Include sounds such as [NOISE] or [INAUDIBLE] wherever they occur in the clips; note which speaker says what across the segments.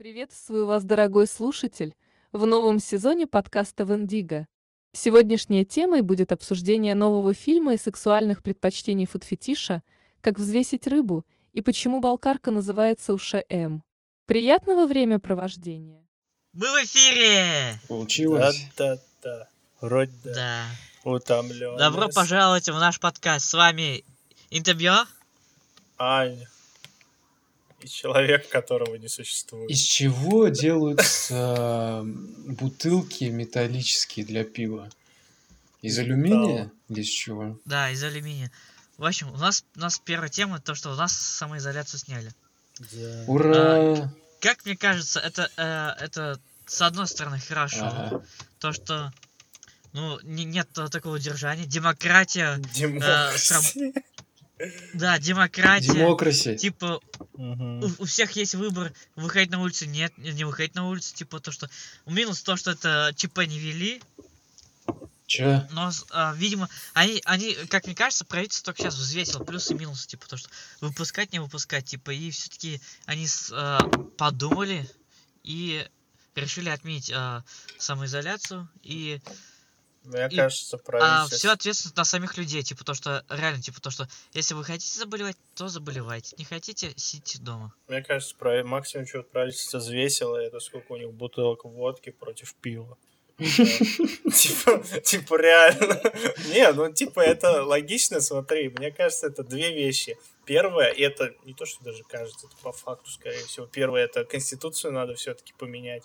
Speaker 1: Приветствую вас, дорогой слушатель, в новом сезоне подкаста «Вендиго». Сегодняшней темой будет обсуждение нового фильма и сексуальных предпочтений фудфетиша «Как взвесить рыбу» и почему балкарка называется УШМ. Приятного времяпровождения!
Speaker 2: Мы в эфире!
Speaker 3: Получилось?
Speaker 4: Да-да-да. Вроде да.
Speaker 2: Да.
Speaker 4: Утомлен.
Speaker 2: Добро пожаловать в наш подкаст. С вами интервью.
Speaker 4: Аня. И [LAUGHS] человек, которого не существует.
Speaker 3: Из чего делаются бутылки металлические для пива? Из алюминия или из чего?
Speaker 2: Да, из алюминия. В общем, у нас, у нас первая тема, то, что у нас самоизоляцию сняли.
Speaker 4: Да.
Speaker 3: Ура!
Speaker 2: Как мне кажется, это, э, это с одной стороны хорошо.
Speaker 3: Ага.
Speaker 2: То, что ну, не- нет такого держания. Демократия.
Speaker 4: Демократия.
Speaker 2: Да, демократия.
Speaker 3: Демокраси.
Speaker 2: Типа,
Speaker 4: Мгм.
Speaker 2: у, у всех есть выбор выходить на улицу, нет, не выходить на улицу, типа то, что минус то, что это ЧП не вели,
Speaker 3: Че?
Speaker 2: но, а, видимо, они, они, как мне кажется, правительство только сейчас взвесило плюсы и минусы, типа то, что выпускать, не выпускать, типа, и все-таки они с- а, подумали и решили отменить а, самоизоляцию и
Speaker 4: Мне
Speaker 2: И-
Speaker 4: кажется,
Speaker 2: а,
Speaker 4: правительство...
Speaker 2: все ответственность на самих людей, типа то, что реально, типа то, что если вы хотите заболевать, то заболевайте, не хотите, сидите дома.
Speaker 4: Мне кажется, прави- максимум, что правительство взвесило, это сколько у них бутылок водки против пива. [LAUGHS] Типа, типа реально. Не, ну типа это логично, смотри. Мне кажется, это две вещи. Первое, и это не то, что даже кажется, это по факту, скорее всего. Первое, это конституцию надо все-таки поменять.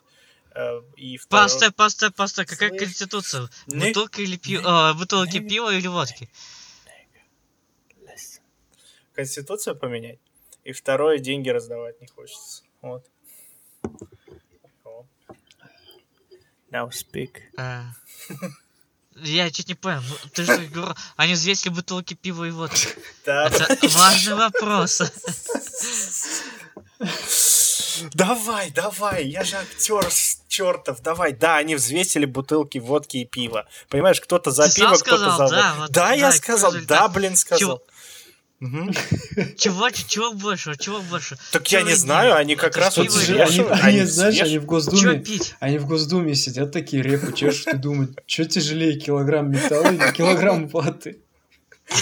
Speaker 4: Э, И второе...
Speaker 2: Постой, постой, постой, какая
Speaker 4: Слышь,
Speaker 2: конституция?
Speaker 4: не-
Speaker 2: Бутылка или пиво, бутылки
Speaker 4: не-
Speaker 2: пива или водки?
Speaker 4: Конституцию поменять. И второе, деньги раздавать не хочется. Вот. Now speak.
Speaker 2: А, Я чуть не понял, ну, ты же говорил, они взвесили бутылки пива и водки.
Speaker 4: Да.
Speaker 2: Это важный вопрос. [LAUGHS]
Speaker 4: Давай, давай, я же актер чертов, давай. Да, они взвесили бутылки водки и пива. Понимаешь, кто-то за
Speaker 2: Ты
Speaker 4: пиво, кто-то
Speaker 2: сказал,
Speaker 4: за водку.
Speaker 2: да, вот,
Speaker 4: да, я
Speaker 2: да, и
Speaker 4: сказал,
Speaker 2: какой
Speaker 4: да, блин, сказал. Мгм. [LAUGHS]
Speaker 2: Чего, чего больше, чего больше?
Speaker 4: Так я не знаю, они как раз вот
Speaker 3: они,
Speaker 4: взвешивают,
Speaker 3: они,
Speaker 4: они
Speaker 3: знаешь, они в
Speaker 2: Чего
Speaker 3: Госдуме,
Speaker 2: пить?
Speaker 3: они в Госдуме сидят такие репу чешут и думают, что тяжелее, килограмм металла или килограмм ваты? [LAUGHS]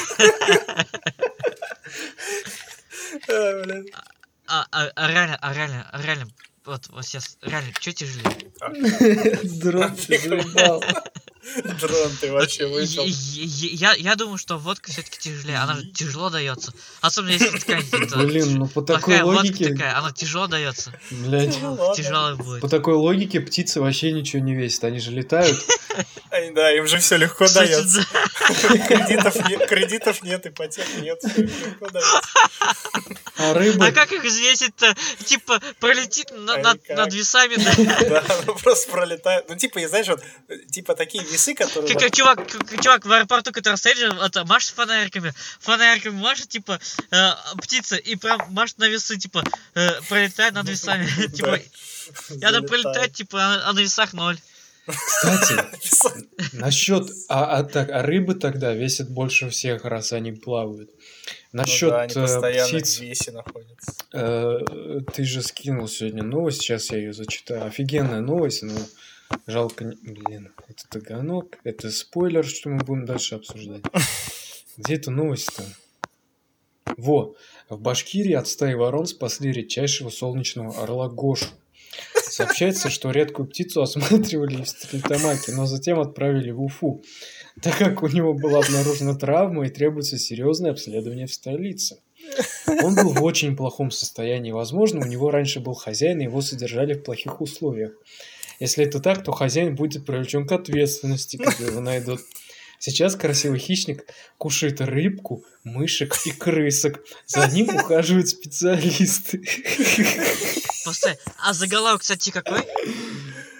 Speaker 3: [LAUGHS]
Speaker 4: А.
Speaker 2: А, а, реально, а реально, а реально, вот, вот сейчас, реально, что тяжелее? [LAUGHS]
Speaker 3: Дрон, ты заебал. [LAUGHS] [LAUGHS]
Speaker 4: Дрон, ты вообще
Speaker 2: Вот
Speaker 4: вышел.
Speaker 2: я, я, думаю, что водка все-таки тяжелее, она же тяжело дается. Особенно если такая [LAUGHS] это,
Speaker 3: Блин, ну по такой логике,
Speaker 2: такая, она тяжело дается.
Speaker 3: блядь,
Speaker 4: ладно.
Speaker 2: Тяжелая будет.
Speaker 3: по такой логике птицы вообще ничего не весят, они же летают. [LAUGHS]
Speaker 4: Да, им же все легко дается.
Speaker 2: да.
Speaker 4: Кредитов нет, кредитов нет, ипотек нет.
Speaker 3: А рыбы...
Speaker 2: А как их взвесить-то? Типа, пролетит на- над, весами, да?
Speaker 4: Ну просто пролетает. Ну, типа, знаешь, вот, э, типа такие весы, которые...
Speaker 2: Как, чувак, чувак в аэропорту, который стоит же, это, машет фонариками, фонариками машет, типа, э, птица, и прям машет на весы, типа, э, пролетает над весами. [LAUGHS] Типа, она
Speaker 4: залетает.
Speaker 2: пролетает, типа, а, а на весах ноль.
Speaker 3: Кстати, [LAUGHS] насчет... А, а так, а рыбы тогда весят больше всех, раз они плавают.
Speaker 4: Ну
Speaker 3: Насчет
Speaker 4: да, они
Speaker 3: э,
Speaker 4: постоянно
Speaker 3: птиц,
Speaker 4: в весе находятся.
Speaker 3: э, ты же скинул сегодня новость, сейчас я ее зачитаю. Офигенная новость, но жалко... Блин, это таганок, это спойлер, что мы будем дальше обсуждать. [LAUGHS] Где эта новость-то? Во, в Башкирии от стаи ворон спасли редчайшего солнечного орла Гошу. Сообщается, что редкую птицу осматривали в Стерлитамаке, но затем отправили в Уфу, так как у него была обнаружена травма и требуется серьезное обследование в столице. Он был в очень плохом состоянии. Возможно, у него раньше был хозяин, и его содержали в плохих условиях. Если это так, то хозяин будет привлечен к ответственности, когда его найдут. Сейчас красивый хищник кушает рыбку, мышек и крысок. За ним ухаживают специалисты.
Speaker 2: Постой, а заголовок, кстати, какой?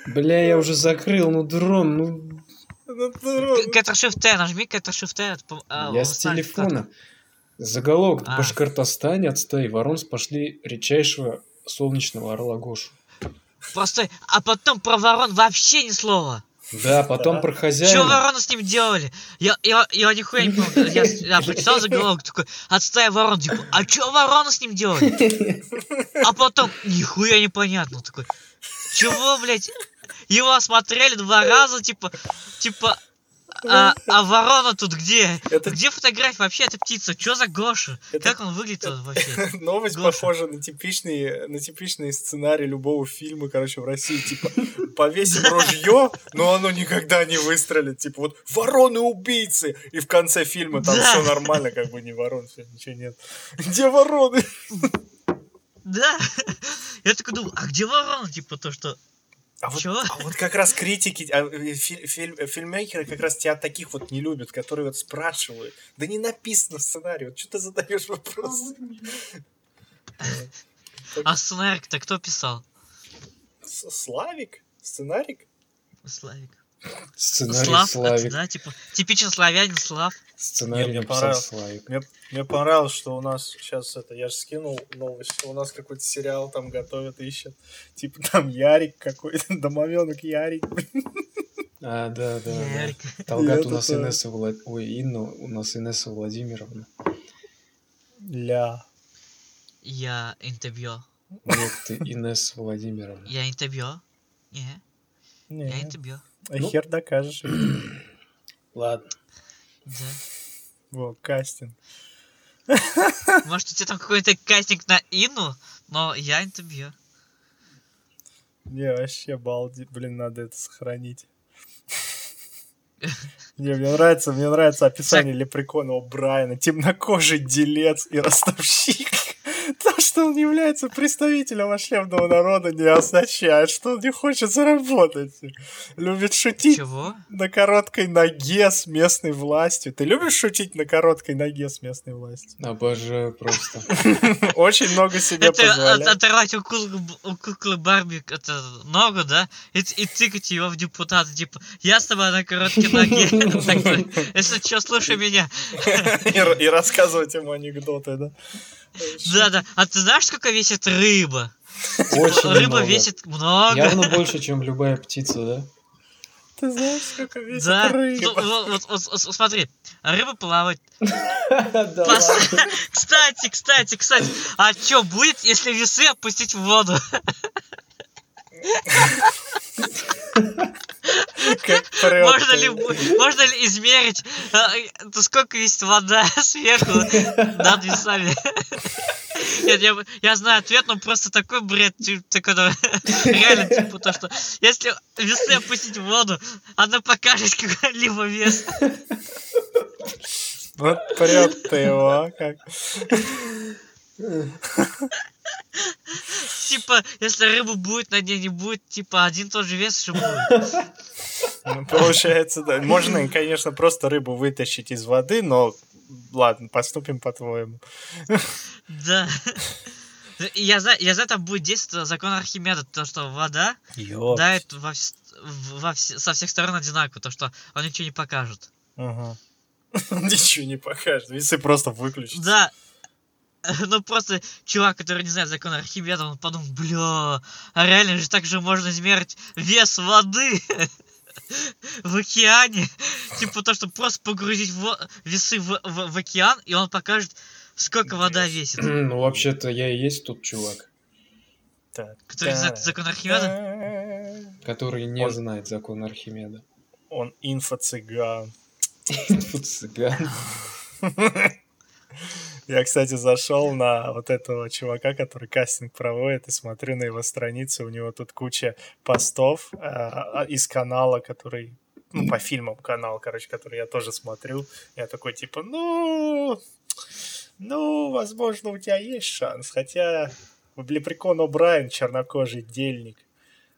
Speaker 3: Бля, я уже закрыл, ну дрон, ну
Speaker 4: Ну, дрон.
Speaker 2: Ctrl Shift T, нажми Ctrl Shift T. это по- а,
Speaker 3: я с телефона. Заголовок. В
Speaker 2: А.
Speaker 3: Башкортостане от стаи ворон спасли редчайшего солнечного орла Гошу.
Speaker 2: Постой, а потом про ворон вообще ни слова.
Speaker 3: Да, потом
Speaker 4: Да.
Speaker 3: про
Speaker 2: Что
Speaker 3: хозяина.
Speaker 2: ворона с ним делали? Я, я, я нихуя не помню. Я, я [LAUGHS] прочитал заголовок, такой, отстая ворон, типа, а что ворона с ним делали? [LAUGHS] А потом, нихуя непонятно, такой, чего, блядь? Его осмотрели два раза, типа, типа, а, а ворона тут где?
Speaker 4: Это-
Speaker 2: Где фотография вообще этой птицы? Что за Гоша?
Speaker 4: Это-
Speaker 2: Как он выглядит вообще? [LAUGHS]
Speaker 4: Новость
Speaker 2: Гоша.
Speaker 4: похожа на типичный, на типичный сценарий любого фильма, короче, в России. Типа, повесим ружье, но оно никогда не выстрелит. Типа, вот вороны-убийцы. И в конце фильма там
Speaker 2: Да.
Speaker 4: все нормально, как бы не ворон, все, ничего нет. Где вороны?
Speaker 2: Да. Я такой думаю, а где ворона? Типа то, что...
Speaker 4: А вот, а вот как раз критики, а, э, фи- фильм- э, фильммейкеры как раз тебя таких вот не любят, которые вот спрашивают. Да не написано в сценарии, вот что ты задаешь вопросы?
Speaker 2: А сценарий-то кто писал?
Speaker 4: Славик? Сценарик?
Speaker 2: Славик.
Speaker 3: Сценарий
Speaker 2: Слав, это,
Speaker 3: Славик.
Speaker 2: да, типа, типичный славянин Слав.
Speaker 3: Сценарий
Speaker 4: Мне
Speaker 3: написал
Speaker 4: понравилось.
Speaker 3: Славик.
Speaker 4: Мне, мне понравилось, что у нас сейчас это, я же скинул новость, у нас какой-то сериал там готовят, ищут. Типа там Ярик какой-то, [LAUGHS] домовенок Ярик.
Speaker 3: А, да, да, да.
Speaker 2: Ярик.
Speaker 3: Талгат
Speaker 4: это
Speaker 3: у нас
Speaker 4: да.
Speaker 3: Инесса Влад... Ой, Инна у нас Инесса Владимировна.
Speaker 4: Ля.
Speaker 2: Я интервью.
Speaker 3: Нет, ты Инесса Владимировна.
Speaker 2: Я интервью. Не, я
Speaker 4: Не,
Speaker 2: интервью.
Speaker 4: А
Speaker 3: Ну.
Speaker 4: хер докажешь. [CLEARS THROAT]
Speaker 3: Ладно.
Speaker 2: Да.
Speaker 4: Во, кастинг. [LAUGHS]
Speaker 2: Может, у тебя там какой-то кастинг на Инну, но я интервью.
Speaker 4: Не, вообще балди. Блин, надо это сохранить. [LAUGHS] Не, мне нравится, мне нравится описание Лепрекона Брайана. Темнокожий делец и ростовщик. То, что он является представителем ошлемного народа, не означает, что он не хочет заработать. Любит шутить
Speaker 2: Чего?
Speaker 4: на короткой ноге с местной властью. Ты любишь шутить на короткой ноге с местной властью?
Speaker 3: Обожаю просто. [LAUGHS]
Speaker 4: Очень много себе
Speaker 2: от-
Speaker 4: позволяет.
Speaker 2: оторвать у куклы, у куклы Барби ногу, да? И, тыкать его в депутата, типа, я с тобой на короткой ноге. [LAUGHS] Если что, слушай меня. [LAUGHS]
Speaker 4: И рассказывать ему анекдоты, да?
Speaker 2: Да-да. А ты знаешь, сколько весит рыба?
Speaker 3: Очень
Speaker 2: Рыба
Speaker 3: много.
Speaker 2: весит много.
Speaker 3: Явно больше, чем любая птица, да?
Speaker 4: Ты знаешь, сколько весит
Speaker 2: Да. Ну,
Speaker 4: рыба?
Speaker 2: вот, вот- вот- вот смотри, рыба плавает. [LAUGHS] [LAUGHS] Кстати, кстати, кстати, а что будет, если весы опустить в воду? [LAUGHS] Можно ли, можно ли измерить, а, это сколько весит вода [LAUGHS] сверху над весами? Нет, я, я знаю ответ, но просто такой бред, такой, ну, [LAUGHS] реально, типа, то, что если весы опустить в воду, она покажет [LAUGHS] какой-либо вес.
Speaker 4: Вот прет ты его, как.
Speaker 2: Типа, если рыба будет на дне, не будет, типа, один тот же вес же будет.
Speaker 4: Ну, получается, да. Можно, конечно, просто рыбу вытащить из воды, но ладно, поступим по-твоему.
Speaker 2: Да. Я знаю, я знаю, там будет действовать закон Архимеда, то, что вода
Speaker 4: Ёп.
Speaker 2: дает во, во со всех сторон одинаково, то, что он ничего не покажет.
Speaker 4: Ага. [LAUGHS] Ничего не покажет, весы просто выключатся.
Speaker 2: Да. [LAUGHS] Ну просто чувак, который не знает закон Архимеда, он подумал, бля, а реально же так же можно измерить вес воды [LAUGHS] в океане. [LAUGHS] Типа то, что просто погрузить во- весы в, в- в океан, и он покажет, сколько вода весит. [CLEARS THROAT]
Speaker 3: Ну, вообще-то я и есть тот чувак.
Speaker 2: Который не знает закон Архимеда.
Speaker 3: который не
Speaker 4: Он-
Speaker 3: знает закон Архимеда.
Speaker 4: Он инфо-цыган.
Speaker 3: Фу, цыган.
Speaker 4: Я, кстати, зашел на вот этого чувака, который кастинг проводит, и смотрю на его страницу. У него тут куча постов а, из канала, который ну, по фильмам канал, короче, который я тоже смотрю. Я такой, типа, ну, ну, возможно, у тебя есть шанс. Хотя Лепрекон О'Брайен чернокожий дельник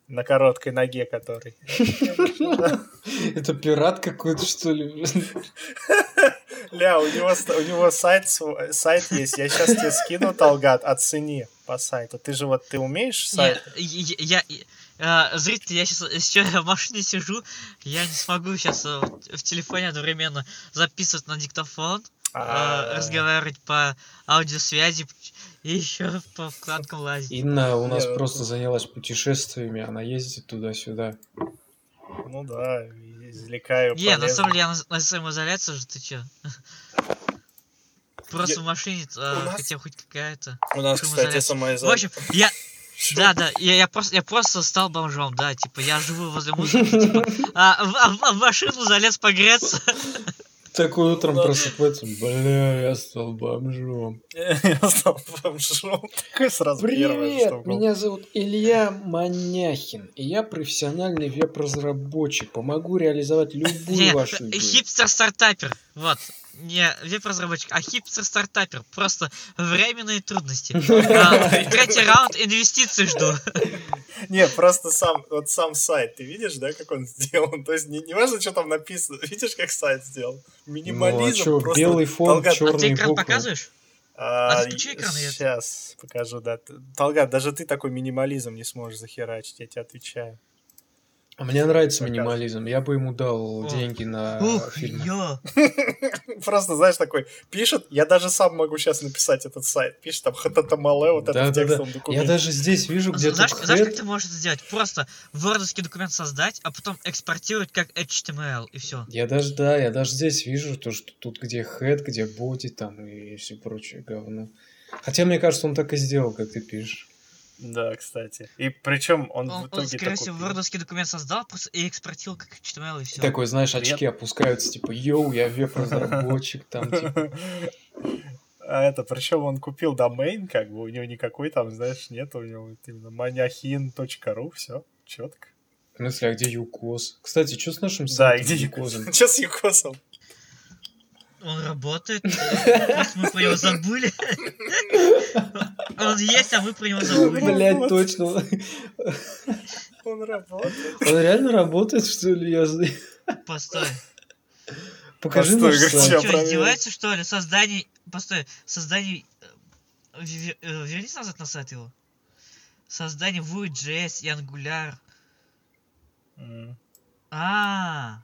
Speaker 4: на короткой ноге который. [LAUGHS]
Speaker 3: Это пират какой-то, что ли? [LAUGHS]
Speaker 4: Ля, у него, у него сайт, сайт есть. Я сейчас тебе скину, Талгат, оцени по сайту. Ты же вот, ты умеешь сайт?
Speaker 2: я, я- я- э, зрители, я сейчас еще в машине сижу, я не смогу сейчас в телефоне одновременно записывать на диктофон, э,
Speaker 4: А,
Speaker 2: разговаривать по аудиосвязи и еще по вкладкам лазить.
Speaker 3: Инна у нас просто занялась путешествиями, она ездит туда-сюда.
Speaker 4: Ну да, и извлекаю
Speaker 2: Не, на
Speaker 4: полезно.
Speaker 2: самом деле я на, на самоизоляции же, ты чё? Просто
Speaker 4: Я-
Speaker 2: в машине, а,
Speaker 4: нас-
Speaker 2: хотя хоть какая-то.
Speaker 4: У нас, кстати,
Speaker 2: самоизоляция. В общем, я... Да, да, я, я просто, я просто стал бомжом, да, типа, я живу возле мусорки, типа, а, в, а в- а в машину залез погреться.
Speaker 3: Такой утром
Speaker 4: Да.
Speaker 3: просыпается, бля, я стал бомжом. [LAUGHS]
Speaker 4: Я стал бомжом. Такой сразу
Speaker 3: Привет, меня зовут Илья Маняхин, и я профессиональный веб-разработчик. Помогу реализовать любую вашу идею.
Speaker 2: хипстер-стартапер, вот. Не веб-разработчик, а хипстер-стартапер. Просто временные трудности. [LAUGHS] А, Третий раунд инвестиций жду.
Speaker 4: Не, просто сам, вот сам сайт, ты видишь, да, как он сделан? То есть не, не важно, что там написано, видишь, как сайт сделан? Минимализм
Speaker 3: Ну, а
Speaker 4: просто...
Speaker 3: белый фон,
Speaker 4: Талгат,
Speaker 2: А ты экран
Speaker 3: буквы.
Speaker 2: показываешь?
Speaker 4: а,
Speaker 2: А ты включи экран, я-
Speaker 4: Сейчас покажу, да. Т- Талгат, даже ты такой минимализм не сможешь захерачить, я тебе отвечаю.
Speaker 3: А Мне нравится минимализм. Я бы ему дал
Speaker 2: О.
Speaker 3: деньги на
Speaker 2: Ух,
Speaker 3: фильм.
Speaker 2: ё. [LAUGHS]
Speaker 4: Просто, знаешь, такой пишет, я даже сам могу сейчас написать этот сайт. Пишет там хататамале, вот это в
Speaker 3: Да-да-да.
Speaker 4: текстовом
Speaker 3: Я
Speaker 4: документе.
Speaker 3: даже здесь вижу где-то
Speaker 2: Знаешь, знаешь, как ты можешь это сделать? Просто вордовский документ создать, а потом экспортировать как HTML, и все.
Speaker 3: Я даже, да, я даже здесь вижу то, что тут где хэт, где боти там и все прочее говно. Хотя, мне кажется, он так и сделал, как ты пишешь.
Speaker 4: Да, кстати. И причем он, в
Speaker 2: Он, он,
Speaker 4: итоге
Speaker 2: скорее
Speaker 4: такой
Speaker 2: всего, вордовский документ создал просто и экспортировал как HTML, и все.
Speaker 3: Такой, знаешь, очки опускаются, типа, yo, я веб-разработчик, там, типа. [LAUGHS]
Speaker 4: А это, причем он купил домен, как бы у него никакой там, знаешь, нет, у него именно maniachin.ru, все, четко.
Speaker 3: В смысле, а где Юкос? Кстати, что с нашим
Speaker 4: Да,
Speaker 3: сайтом
Speaker 4: и где? Юкос? Че с Юкосом? [LAUGHS]
Speaker 2: Он работает, просто мы про него забыли. [LAUGHS] Он есть, а мы про него забыли.
Speaker 3: Блять, точно.
Speaker 4: Он работает.
Speaker 3: Он реально работает, что ли? Я...
Speaker 2: Постой.
Speaker 3: Покажи
Speaker 4: Постой,
Speaker 3: наш сайт.
Speaker 2: Что, издевается, что ли? Создание... Постой, создание... э, э, Вернись назад на сайт его. Создание Vue.js и Angular. А,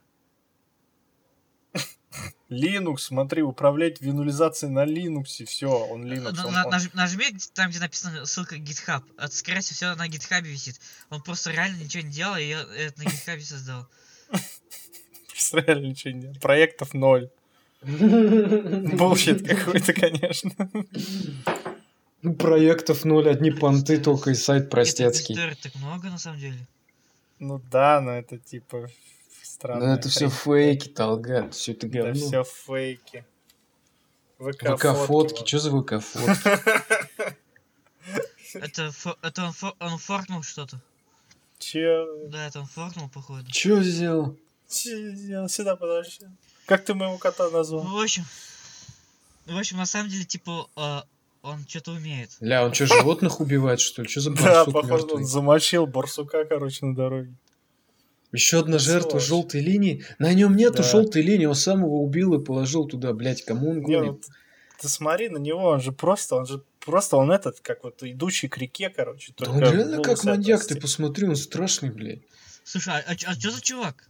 Speaker 4: Linux, смотри, управлять винулизацией на Linux, все, он Linux.
Speaker 2: на-
Speaker 4: он-
Speaker 2: на-
Speaker 4: он-
Speaker 2: наж- нажми там, где написано ссылка GitHub. Это, скорее всего, все на GitHub висит. Он просто реально ничего не делал, и я это на GitHub создал. [LAUGHS]
Speaker 4: Реально ничего нет. Проектов ноль. Bullshit какой-то, конечно. [LAUGHS]
Speaker 3: Ну, Проектов ноль, одни понты, только и сайт простецкий.
Speaker 2: Это так много, на самом деле.
Speaker 4: Ну да, но это типа странно.
Speaker 3: Ну это все фейки, Талгат, все это
Speaker 4: Да
Speaker 3: говно.
Speaker 4: все фейки.
Speaker 3: ВК-фотки, что за ВК-фотки? [LAUGHS]
Speaker 2: Это, фо- это он, фо- он форкнул что-то.
Speaker 4: Че?
Speaker 2: Да, это он форкнул, походу.
Speaker 3: Че сделал?
Speaker 4: Че сделал? Сюда подожди. Как ты моего кота назвал?
Speaker 2: Ну, в общем, в общем, на самом деле, типа, а, он что-то умеет.
Speaker 3: Ля, он что, животных убивает, что ли? Что за
Speaker 4: Да,
Speaker 3: барсук
Speaker 4: похоже, он
Speaker 3: мертвый?
Speaker 4: замочил барсука, короче, на дороге.
Speaker 3: Еще одна жертва
Speaker 4: Сволочь.
Speaker 3: желтой линии. На нем нету
Speaker 4: Да.
Speaker 3: желтой линии, он сам его убил и положил туда, блять, кому он
Speaker 4: Не, ну,
Speaker 3: гонит?
Speaker 4: ты, смотри на него, он же просто, он же просто, он этот, как вот идущий к реке, короче.
Speaker 3: Да он реально как маньяк, ты посмотри, он страшный, блядь.
Speaker 2: Слушай, а, что за чувак?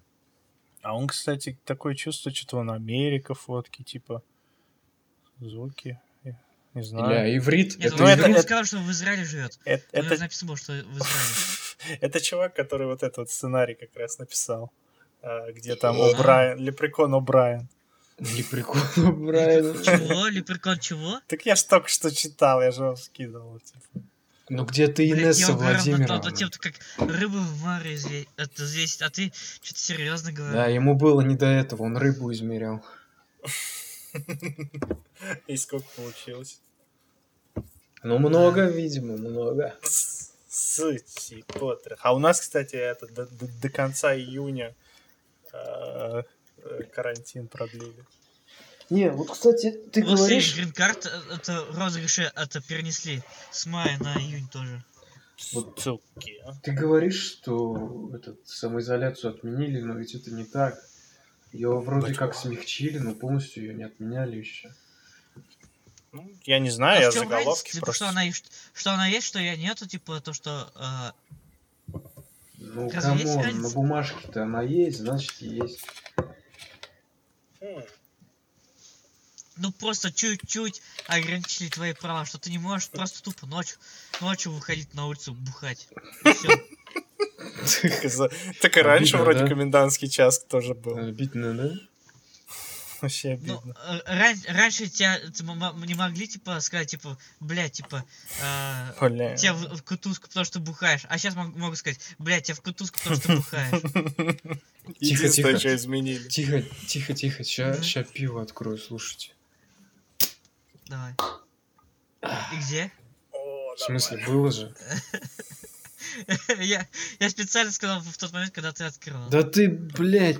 Speaker 4: А он, кстати, такое чувство, что-то он Америка фотки, типа, звуки, не знаю.
Speaker 3: Ля, иврит,
Speaker 2: Нет,
Speaker 3: это
Speaker 2: он,
Speaker 4: ну,
Speaker 3: иврит.
Speaker 2: он сказал, что в Израиле живет.
Speaker 4: Это,
Speaker 2: Это...
Speaker 4: это,
Speaker 2: написано что в Израиле. [LAUGHS]
Speaker 4: это чувак, который вот этот сценарий как раз написал, а, где там. О'Брайен, Лепрекон О'Брайен.
Speaker 3: Лепрекон Брайан. [LAUGHS]
Speaker 2: Чего? Лепрекон чего?
Speaker 4: Так я ж только что читал, я же вам скидывал. Типа.
Speaker 3: Ну где ты, Инесса
Speaker 2: я угорал над тем,
Speaker 3: Владимировна?
Speaker 2: как рыбу в море взвесить, а ты что-то серьезно говоришь.
Speaker 3: Да, ему было не до этого, он рыбу измерял. [LAUGHS]
Speaker 4: И сколько получилось?
Speaker 3: Ну много, видимо, много.
Speaker 4: Сути Поттер. А у нас, кстати, это до, до- до конца июня э, э, карантин продлили.
Speaker 3: Не, вот, кстати, ты
Speaker 2: Вот
Speaker 3: говоришь...
Speaker 2: грин-карт, э, это розыгрыши это перенесли с мая на июнь тоже.
Speaker 3: Вот
Speaker 4: Суки. а.
Speaker 3: Ты говоришь, что этот, самоизоляцию отменили, но ведь это не так. Ее вроде
Speaker 4: Почему?
Speaker 3: как смягчили, но полностью ее не отменяли еще.
Speaker 4: Ну, я не знаю,
Speaker 2: А
Speaker 4: я
Speaker 2: в чём
Speaker 4: заголовки
Speaker 2: разница? Типа,
Speaker 4: просто...
Speaker 2: что она, есть, что она есть, что я нету, типа то, что э,
Speaker 3: Ну, come
Speaker 2: on,
Speaker 3: на бумажке-то она есть, значит есть.
Speaker 4: Хм.
Speaker 2: ну просто чуть-чуть ограничили твои права, что ты не можешь просто тупо ночью, ночью выходить на улицу бухать. [LAUGHS]
Speaker 4: Так и раньше вроде
Speaker 3: да?
Speaker 4: комендантский час тоже был.
Speaker 3: Обидно, да?
Speaker 4: Вообще
Speaker 2: Ну,
Speaker 4: обидно.
Speaker 2: э, ран- раньше тебя т- м- м- не могли, типа, сказать, типа, блядь, типа, э,
Speaker 4: Бля.
Speaker 2: тебя в, в кутузку, потому что бухаешь. А сейчас могу сказать, блядь, тебя в кутузку, потому что бухаешь. [LAUGHS]
Speaker 3: Тихо, тихо.
Speaker 4: что изменили.
Speaker 3: Тихо, тихо, тихо. Ща пиво открою, слушайте.
Speaker 2: Давай. И где?
Speaker 3: В смысле, было же? [LAUGHS]
Speaker 2: Я, я специально сказал в тот момент, когда ты открыл.
Speaker 3: Да ты, блядь.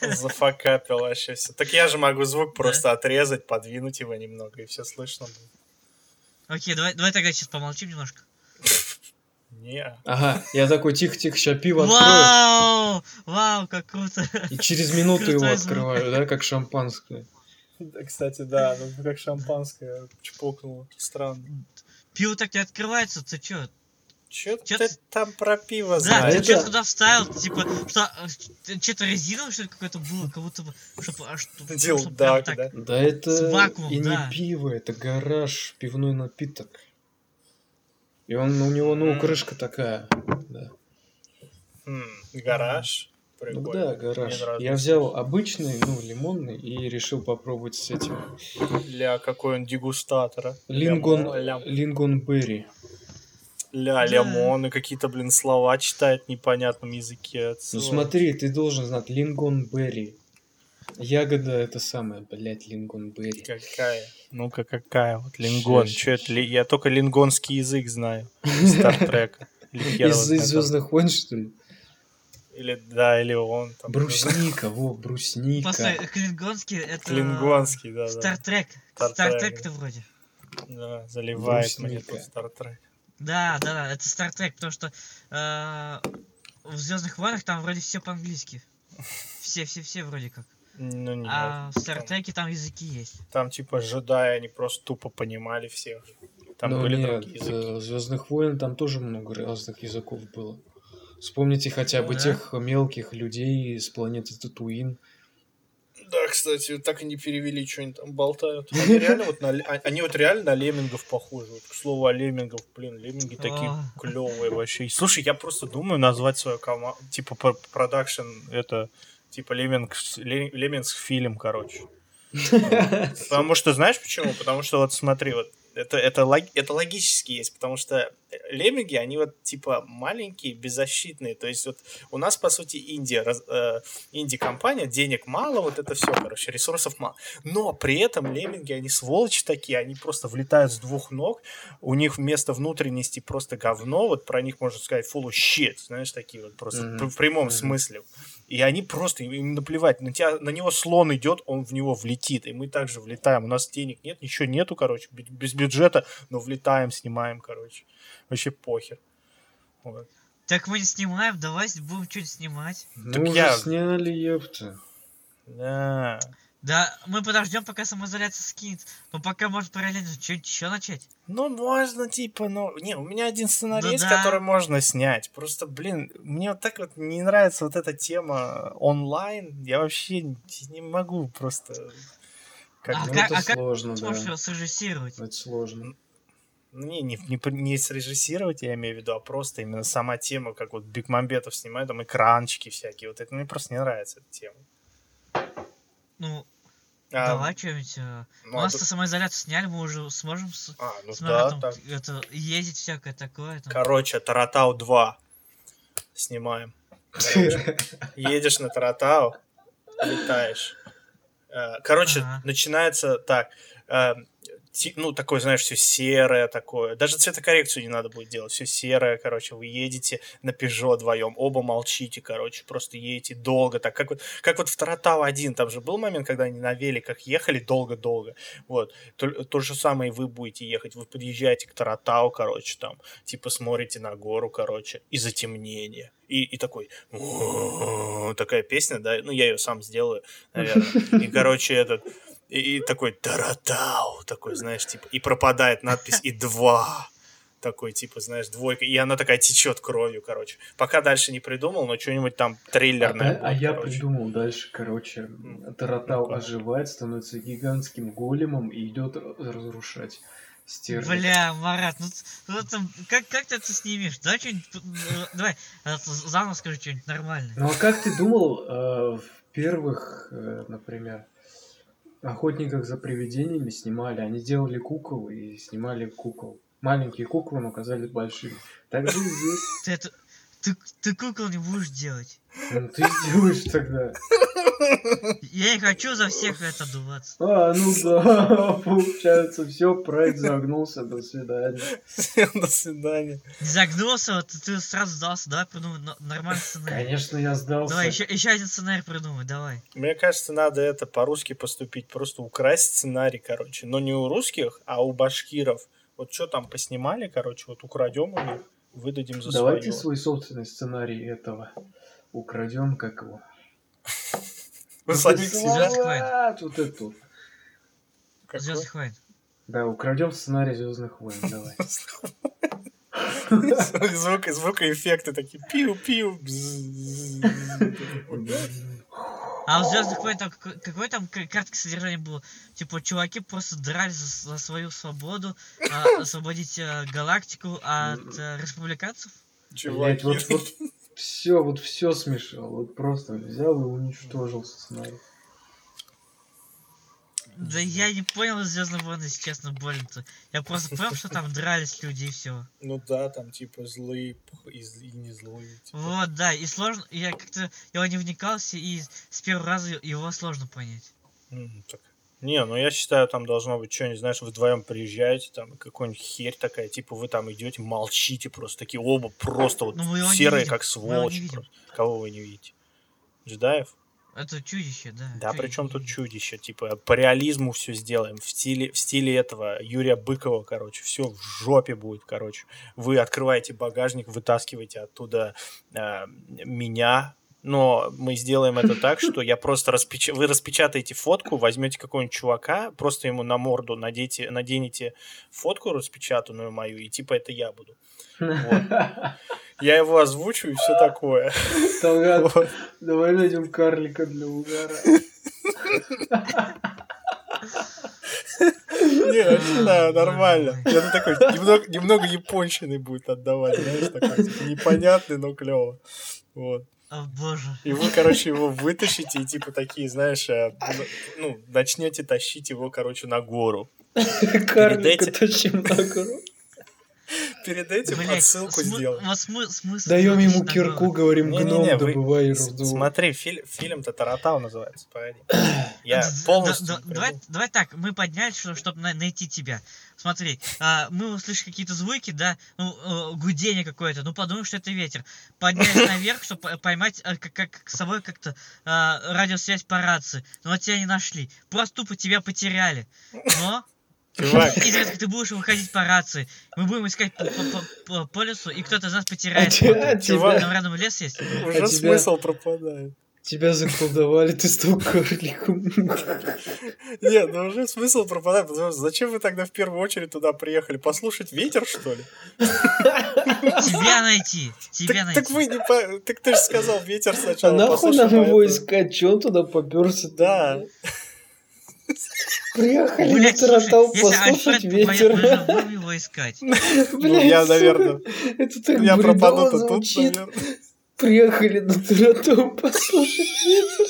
Speaker 4: Зафакапил вообще все. Так я же могу звук просто отрезать, подвинуть его немного, и все слышно будет.
Speaker 2: Окей, давай, давай тогда сейчас помолчим немножко.
Speaker 4: Не.
Speaker 3: Ага, я такой, тихо-тихо, ща пиво открою.
Speaker 2: Вау! Вау, как круто!
Speaker 3: И через минуту его открываю, да, как шампанское.
Speaker 4: Да, кстати, да, ну как шампанское чпокнуло. Странно.
Speaker 2: Пиво так не открывается, ты чё?
Speaker 4: Че
Speaker 2: Чё
Speaker 4: ты
Speaker 2: ты-
Speaker 4: там про пиво
Speaker 2: Да, ты
Speaker 4: знаешь?
Speaker 3: это-
Speaker 2: что туда вставил? Типа, что, что-то резиновое, что ли, какое-то было, как будто бы, чтобы, а, что- чтоб
Speaker 4: Дилдак,
Speaker 2: прям так-
Speaker 4: да?
Speaker 3: Да это
Speaker 2: С вакуумом,
Speaker 3: и
Speaker 2: да.
Speaker 3: не пиво, это гараж, пивной напиток. И он, у него, ну, крышка такая. Да.
Speaker 4: Гараж.
Speaker 3: Ну
Speaker 4: Прикольно.
Speaker 3: да, гараж. Я взял обычный, ну, лимонный, и решил попробовать с этим.
Speaker 4: Ля, какой он дегустатор. а.
Speaker 3: Лингон,
Speaker 4: Лямон- лям-
Speaker 3: лингон берри.
Speaker 4: Ля,
Speaker 2: Да.
Speaker 4: лимоны, какие-то, блин, слова читает в непонятном языке.
Speaker 3: Ну смотри, ты должен знать, лингон берри. Ягода это самое, блядь, лингон берри.
Speaker 4: Какая? Ну-ка, какая? Вот лингон. Че это? ли- Я только лингонский язык знаю. Стартрека. Его
Speaker 3: Из. Звездных войн, что ли?
Speaker 4: Или, да, или он там.
Speaker 3: Брусника, во, брусника.
Speaker 2: Постой, клингонский это...
Speaker 4: Клингонский, да.
Speaker 2: Стартрек.
Speaker 4: Стартрек,
Speaker 2: Стартрек-то вроде.
Speaker 4: Да, заливает мне тут Стартрек.
Speaker 2: Да, да, да, это Стартрек, потому что э, в Звездных войнах там вроде все по-английски. Все, все, все вроде как.
Speaker 4: Ну, нет.
Speaker 2: А в
Speaker 4: там,
Speaker 2: Стартреке там языки есть.
Speaker 4: там, типа, джедаи, они просто тупо понимали всех. Там
Speaker 3: Ну
Speaker 4: были
Speaker 3: нет,
Speaker 4: другие языки.
Speaker 3: Звездных войн там тоже много разных языков было. Вспомните хотя бы
Speaker 2: Да.
Speaker 3: тех мелких людей с планеты Татуин.
Speaker 4: Да, кстати, так и не перевели, что они там болтают. Они реально вот на, они вот реально на леммингов похожи. Вот, к слову о леммингах, блин, лемминги такие
Speaker 2: А.
Speaker 4: клевые вообще. И, Слушай, я просто думаю назвать свою команду, типа про- продакшн, это типа леммингс, ле- леммингс фильм, короче. [LAUGHS] Потому что, знаешь почему? Потому что вот смотри, вот это, это, лог- это логически есть, потому что лемминги, они вот типа маленькие, беззащитные. То есть вот у нас, по сути, Индия, раз- э, инди-компания, денег мало, вот это все, короче, ресурсов мало. Но при этом лемминги, они сволочи такие, они просто влетают с двух ног, у них вместо внутренности просто говно, вот про них можно сказать full shit, знаешь, такие вот просто
Speaker 3: Мгм.
Speaker 4: в прямом
Speaker 3: Мгм.
Speaker 4: смысле. И они просто, им- наплевать, на, тебя, на него слон идет, он в него влетит, и мы также влетаем. У нас денег нет, ничего нету, короче, без бюджета, но влетаем, снимаем, короче. Вообще похер. Вот.
Speaker 2: Так мы не снимаем, давай будем что-нибудь снимать.
Speaker 3: Ну
Speaker 4: Так
Speaker 3: уже
Speaker 4: я-
Speaker 3: сняли, ёпта.
Speaker 4: Да.
Speaker 2: Да, мы подождем, пока самоизоляция скинет. Но пока может параллельно что-нибудь еще начать.
Speaker 4: Ну, можно, типа, ну... Не, у меня один сценарий
Speaker 2: Ну
Speaker 4: есть,
Speaker 2: да.
Speaker 4: который можно снять. Просто, блин, мне вот так вот не нравится вот эта тема онлайн. Я вообще не могу просто... Как
Speaker 2: А
Speaker 3: Ну,
Speaker 2: как-
Speaker 3: это
Speaker 2: а как
Speaker 3: сложно, да.
Speaker 2: Сможешь его срежиссировать.
Speaker 3: Это сложно.
Speaker 4: Ну, Не, не, не, не срежиссировать, я имею в виду, а просто именно сама тема, как вот Бекмамбетов снимает, там экранчики всякие, вот это мне просто не нравится эта тема.
Speaker 2: Ну,
Speaker 4: А,
Speaker 2: давай что-нибудь. э,
Speaker 4: ну,
Speaker 2: У
Speaker 4: а
Speaker 2: нас-то
Speaker 4: тут-
Speaker 2: самоизоляцию сняли, мы уже сможем с,
Speaker 4: а, ну
Speaker 2: с
Speaker 4: да,
Speaker 2: Маратом
Speaker 4: так.
Speaker 2: это, ездить всякое такое. Там.
Speaker 4: Короче, Таратау 2 снимаем. Едешь на Таратау, летаешь. Э, Короче,
Speaker 2: Ага.
Speaker 4: начинается так. Ну, такое, знаешь, все серое такое. Даже цветокоррекцию не надо будет делать. Все серое, короче. Вы едете на Пежо вдвоем. Оба молчите, короче. Просто едете долго. Так как вот, как вот в Таратау 1. Там же был момент, когда они на великах ехали долго-долго. Вот. То, то же самое и вы будете ехать. Вы подъезжаете к Таратау, короче, там. Типа смотрите на гору, короче. И затемнение. И, и такой... Такая песня, да? Ну, я ее сам сделаю, наверное. И, короче, этот... И, и такой таратау, такой, знаешь, типа, и пропадает надпись и два. Такой, типа, знаешь, двойка. И она такая течет кровью, короче. Пока дальше не придумал, но что-нибудь там триллерное.
Speaker 3: А, а
Speaker 4: будет,
Speaker 3: я
Speaker 4: короче.
Speaker 3: придумал дальше, короче,
Speaker 4: Ну,
Speaker 3: Таратау
Speaker 4: ну-ка.
Speaker 3: оживает, становится гигантским големом и идет разрушать Стерлядь.
Speaker 2: Бля, Марат, ну, ну там, как, как ты это снимешь? Давай что-нибудь, э, давай, э, заново скажи что-нибудь нормальное.
Speaker 3: Ну а как ты думал э, в первых, э, например, охотниках за привидениями снимали? Они делали кукол и снимали кукол. Маленькие куклы, но казались большими. Так же здесь.
Speaker 2: Ты, ты кукол не будешь делать.
Speaker 3: Ну, ты сделаешь тогда.
Speaker 2: Я не хочу за всех это дуваться.
Speaker 3: А, ну да, [LAUGHS] получается, все, проект загнулся, до свидания.
Speaker 4: Всем до свидания.
Speaker 2: Не загнулся, вот ты сразу сдался, давай придумай но- нормальный сценарий.
Speaker 3: Конечно, я сдался.
Speaker 2: Давай, еще, еще один сценарий придумай, давай.
Speaker 4: Мне кажется, надо это по-русски поступить, просто украсть сценарий, короче. Но не у русских, а у башкиров. Вот что там поснимали, короче, вот украдем у них, выдадим за
Speaker 3: Давайте
Speaker 4: свое.
Speaker 3: свой собственный сценарий этого украдем, как его.
Speaker 4: Вы сами к
Speaker 3: Слова,
Speaker 4: себе.
Speaker 2: Звёздных войн.
Speaker 3: Вот эту.
Speaker 2: Звездных войн.
Speaker 3: Да, украдем сценарий Звездных войн, давай.
Speaker 4: Звук, звукоэффекты такие пиу-пиу. [LAUGHS]
Speaker 2: А у Звездных войн там какой, какой там к- картка содержания было? Типа, чуваки просто дрались за, за свою свободу, а, [LAUGHS] освободить э, галактику от э, республиканцев?
Speaker 3: Блять,
Speaker 4: Чуваки.
Speaker 3: вот, вот все, вот все смешал. Вот просто взял и уничтожил сценарий.
Speaker 2: Да я не понял Звездные войны, если честно, больно-то. Я просто понял, что там дрались люди и все.
Speaker 4: Ну да, там типа злые и, и не злые. типа.
Speaker 2: Вот, да, и сложно, я как-то его не вникался, и с первого раза его сложно понять.
Speaker 4: М, так. Не, ну я считаю, там должно быть что-нибудь, знаешь, вы вдвоем приезжаете, там какой-нибудь херь такая, типа вы там идете, молчите просто, такие оба просто вот
Speaker 2: Ну,
Speaker 4: серые, как сволочи. просто. Кого вы не видите? Джедаев?
Speaker 2: Это чудище, да.
Speaker 4: Да,
Speaker 2: чудище.
Speaker 4: причем тут чудище, типа по реализму все сделаем, в стиле, в стиле этого Юрия Быкова, короче, все в жопе будет, короче. Вы открываете багажник, вытаскиваете оттуда э, меня, но мы сделаем это [LAUGHS] так, что я просто распеч... вы распечатаете фотку, возьмете какого-нибудь чувака, просто ему на морду наденете, наденете фотку распечатанную мою, и типа это я буду. Я его озвучу и все такое.
Speaker 3: Талгат, [LAUGHS]
Speaker 4: Вот.
Speaker 3: давай найдем карлика для угара. [LAUGHS]
Speaker 4: Не, я считаю, нормально. Это такой немного, немного японщины будет отдавать, знаешь, такой типа, непонятный, но клево. Вот.
Speaker 2: О боже.
Speaker 4: И вы, короче, его вытащите и типа такие, знаешь, э, ну, начнете тащить его, короче, на гору.
Speaker 3: Карлика
Speaker 4: этим-
Speaker 3: тащим на гору.
Speaker 4: Перед этим
Speaker 2: Блять,
Speaker 4: отсылку сделаем.
Speaker 2: Вот смы- смысл.
Speaker 3: Даем ему кирку, говорим, гном,
Speaker 4: Не-не-не, вы-
Speaker 3: добывай руду.
Speaker 4: Смотри, филь- фильм-то Таратау называется, погоди. [CLEARS THROAT] Я полностью...
Speaker 2: да- да- давай, давай так, мы поднялись, чтобы найти тебя. Смотри, а, мы услышали какие-то звуки, да, ну, э, гудение какое-то, ну подумаем, что это ветер. Поднялись [LAUGHS] наверх, чтобы поймать э, как, как с собой как-то а, радиосвязь по рации. Но вот тебя не нашли. Просто тупо тебя потеряли. Но
Speaker 4: Чувак,
Speaker 2: изредка ты будешь выходить по рации. Мы будем искать по, по- по- по- лесу, и кто-то из нас
Speaker 3: А
Speaker 2: потеряет.
Speaker 3: те- а.
Speaker 2: Там
Speaker 3: тебя,
Speaker 2: рядом лес есть.
Speaker 4: уже
Speaker 3: тебя-
Speaker 4: смысл пропадает.
Speaker 3: Тебя заколдовали, ты стал карликом.
Speaker 4: Нет, ну уже смысл пропадает, потому что зачем вы тогда в первую очередь туда приехали? Послушать ветер, что ли?
Speaker 2: Тебя найти. Тебя
Speaker 4: Так,
Speaker 2: найти.
Speaker 4: так вы не по... Так ты же сказал ветер
Speaker 3: А
Speaker 4: сначала.
Speaker 3: нахуй
Speaker 4: послушай,
Speaker 3: нам его
Speaker 4: поэтому-
Speaker 3: искать? Че он туда поперся?
Speaker 4: Да.
Speaker 3: Приехали Таратау
Speaker 2: если
Speaker 3: послушать ветер.
Speaker 2: его искать. [LAUGHS]
Speaker 4: Ну,
Speaker 3: Блядь,
Speaker 4: я, наверное,
Speaker 3: Это так
Speaker 4: я пропаду-то тут, наверное.
Speaker 3: Приехали на Таратау послушать ветер.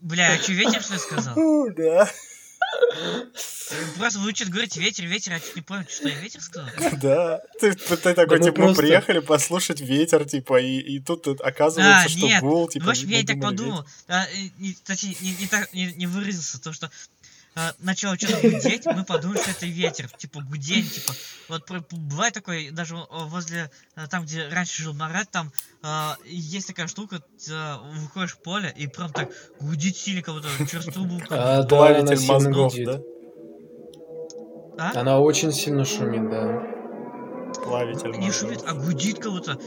Speaker 2: Бля, а что, ветер что сказал?
Speaker 4: Да,
Speaker 2: Просто вы что говорите ветер, ветер, а чуть не понял, что я ветер сказал?
Speaker 4: да. Ты, ты такой,
Speaker 3: мы
Speaker 4: типа, мы
Speaker 3: просто-
Speaker 4: приехали послушать ветер, типа, и, и тут, тут оказывается,
Speaker 2: А,
Speaker 4: что
Speaker 2: нет.
Speaker 4: гул,
Speaker 2: Ну,
Speaker 4: типа,
Speaker 2: в общем, я и так подумал. А, и- не- точнее, не, не так не, не выразился, то что начало что-то гудеть, мы подумали, что это ветер, типа гудень, типа. Вот бывает такое, даже о, возле, а, там, где раньше жил Марат, там а, есть такая штука, а, выходишь в поле, и прям так гудит сильно кого-то, через трубу.
Speaker 3: А, да, она сильно гудит.
Speaker 4: да?
Speaker 2: А?
Speaker 3: Она очень сильно шумит, да.
Speaker 4: Плавитель
Speaker 2: Не шумит, а гудит кого-то.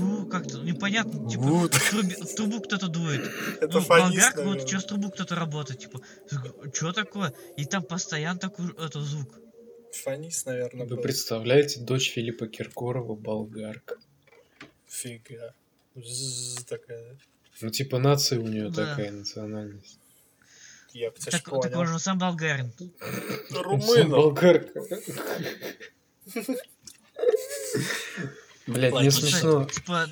Speaker 2: Ну, как-то непонятно, типа, в, трубе- в трубу кто-то дует.
Speaker 4: Это
Speaker 2: ну,
Speaker 4: фонист,
Speaker 2: болгарка, вот
Speaker 4: наверное.
Speaker 2: через трубу кто-то работает, типа, что такое? И там постоянно такой это звук.
Speaker 4: Фонист, наверное,
Speaker 3: Вы
Speaker 4: был.
Speaker 3: представляете, дочь Филиппа Киркорова болгарка.
Speaker 4: Фига. Ззз такая.
Speaker 3: Ну, типа, нация у нее
Speaker 2: Да.
Speaker 3: такая, национальность.
Speaker 4: Я, кстати,
Speaker 2: Так, так
Speaker 4: понял.
Speaker 2: он же сам болгарин.
Speaker 3: Сам
Speaker 4: Румынов.
Speaker 3: болгарка. [LAUGHS] Блять,
Speaker 2: Слушай,
Speaker 3: смешно.
Speaker 2: Типа,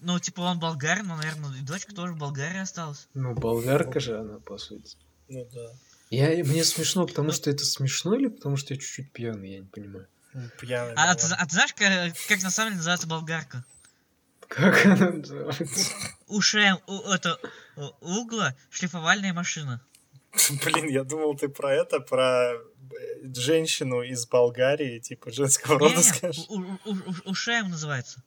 Speaker 2: ну, типа, он болгарин, но, наверное, и дочка тоже в Болгарии осталась.
Speaker 3: Ну, болгарка же она, по сути.
Speaker 4: Ну да.
Speaker 3: Я, мне смешно, потому что это смешно или потому что я чуть-чуть пьяный, я не понимаю.
Speaker 4: Ну, Пьяный.
Speaker 2: А, ты, а ты знаешь, как, как на самом деле называется болгарка?
Speaker 3: Как она называется?
Speaker 2: Ушем, у, это, угла, шлифовальная машина.
Speaker 4: Блин, я думал, ты про это, про женщину из Болгарии, типа женского рода скажешь.
Speaker 2: у- у- у- у- Ушем называется.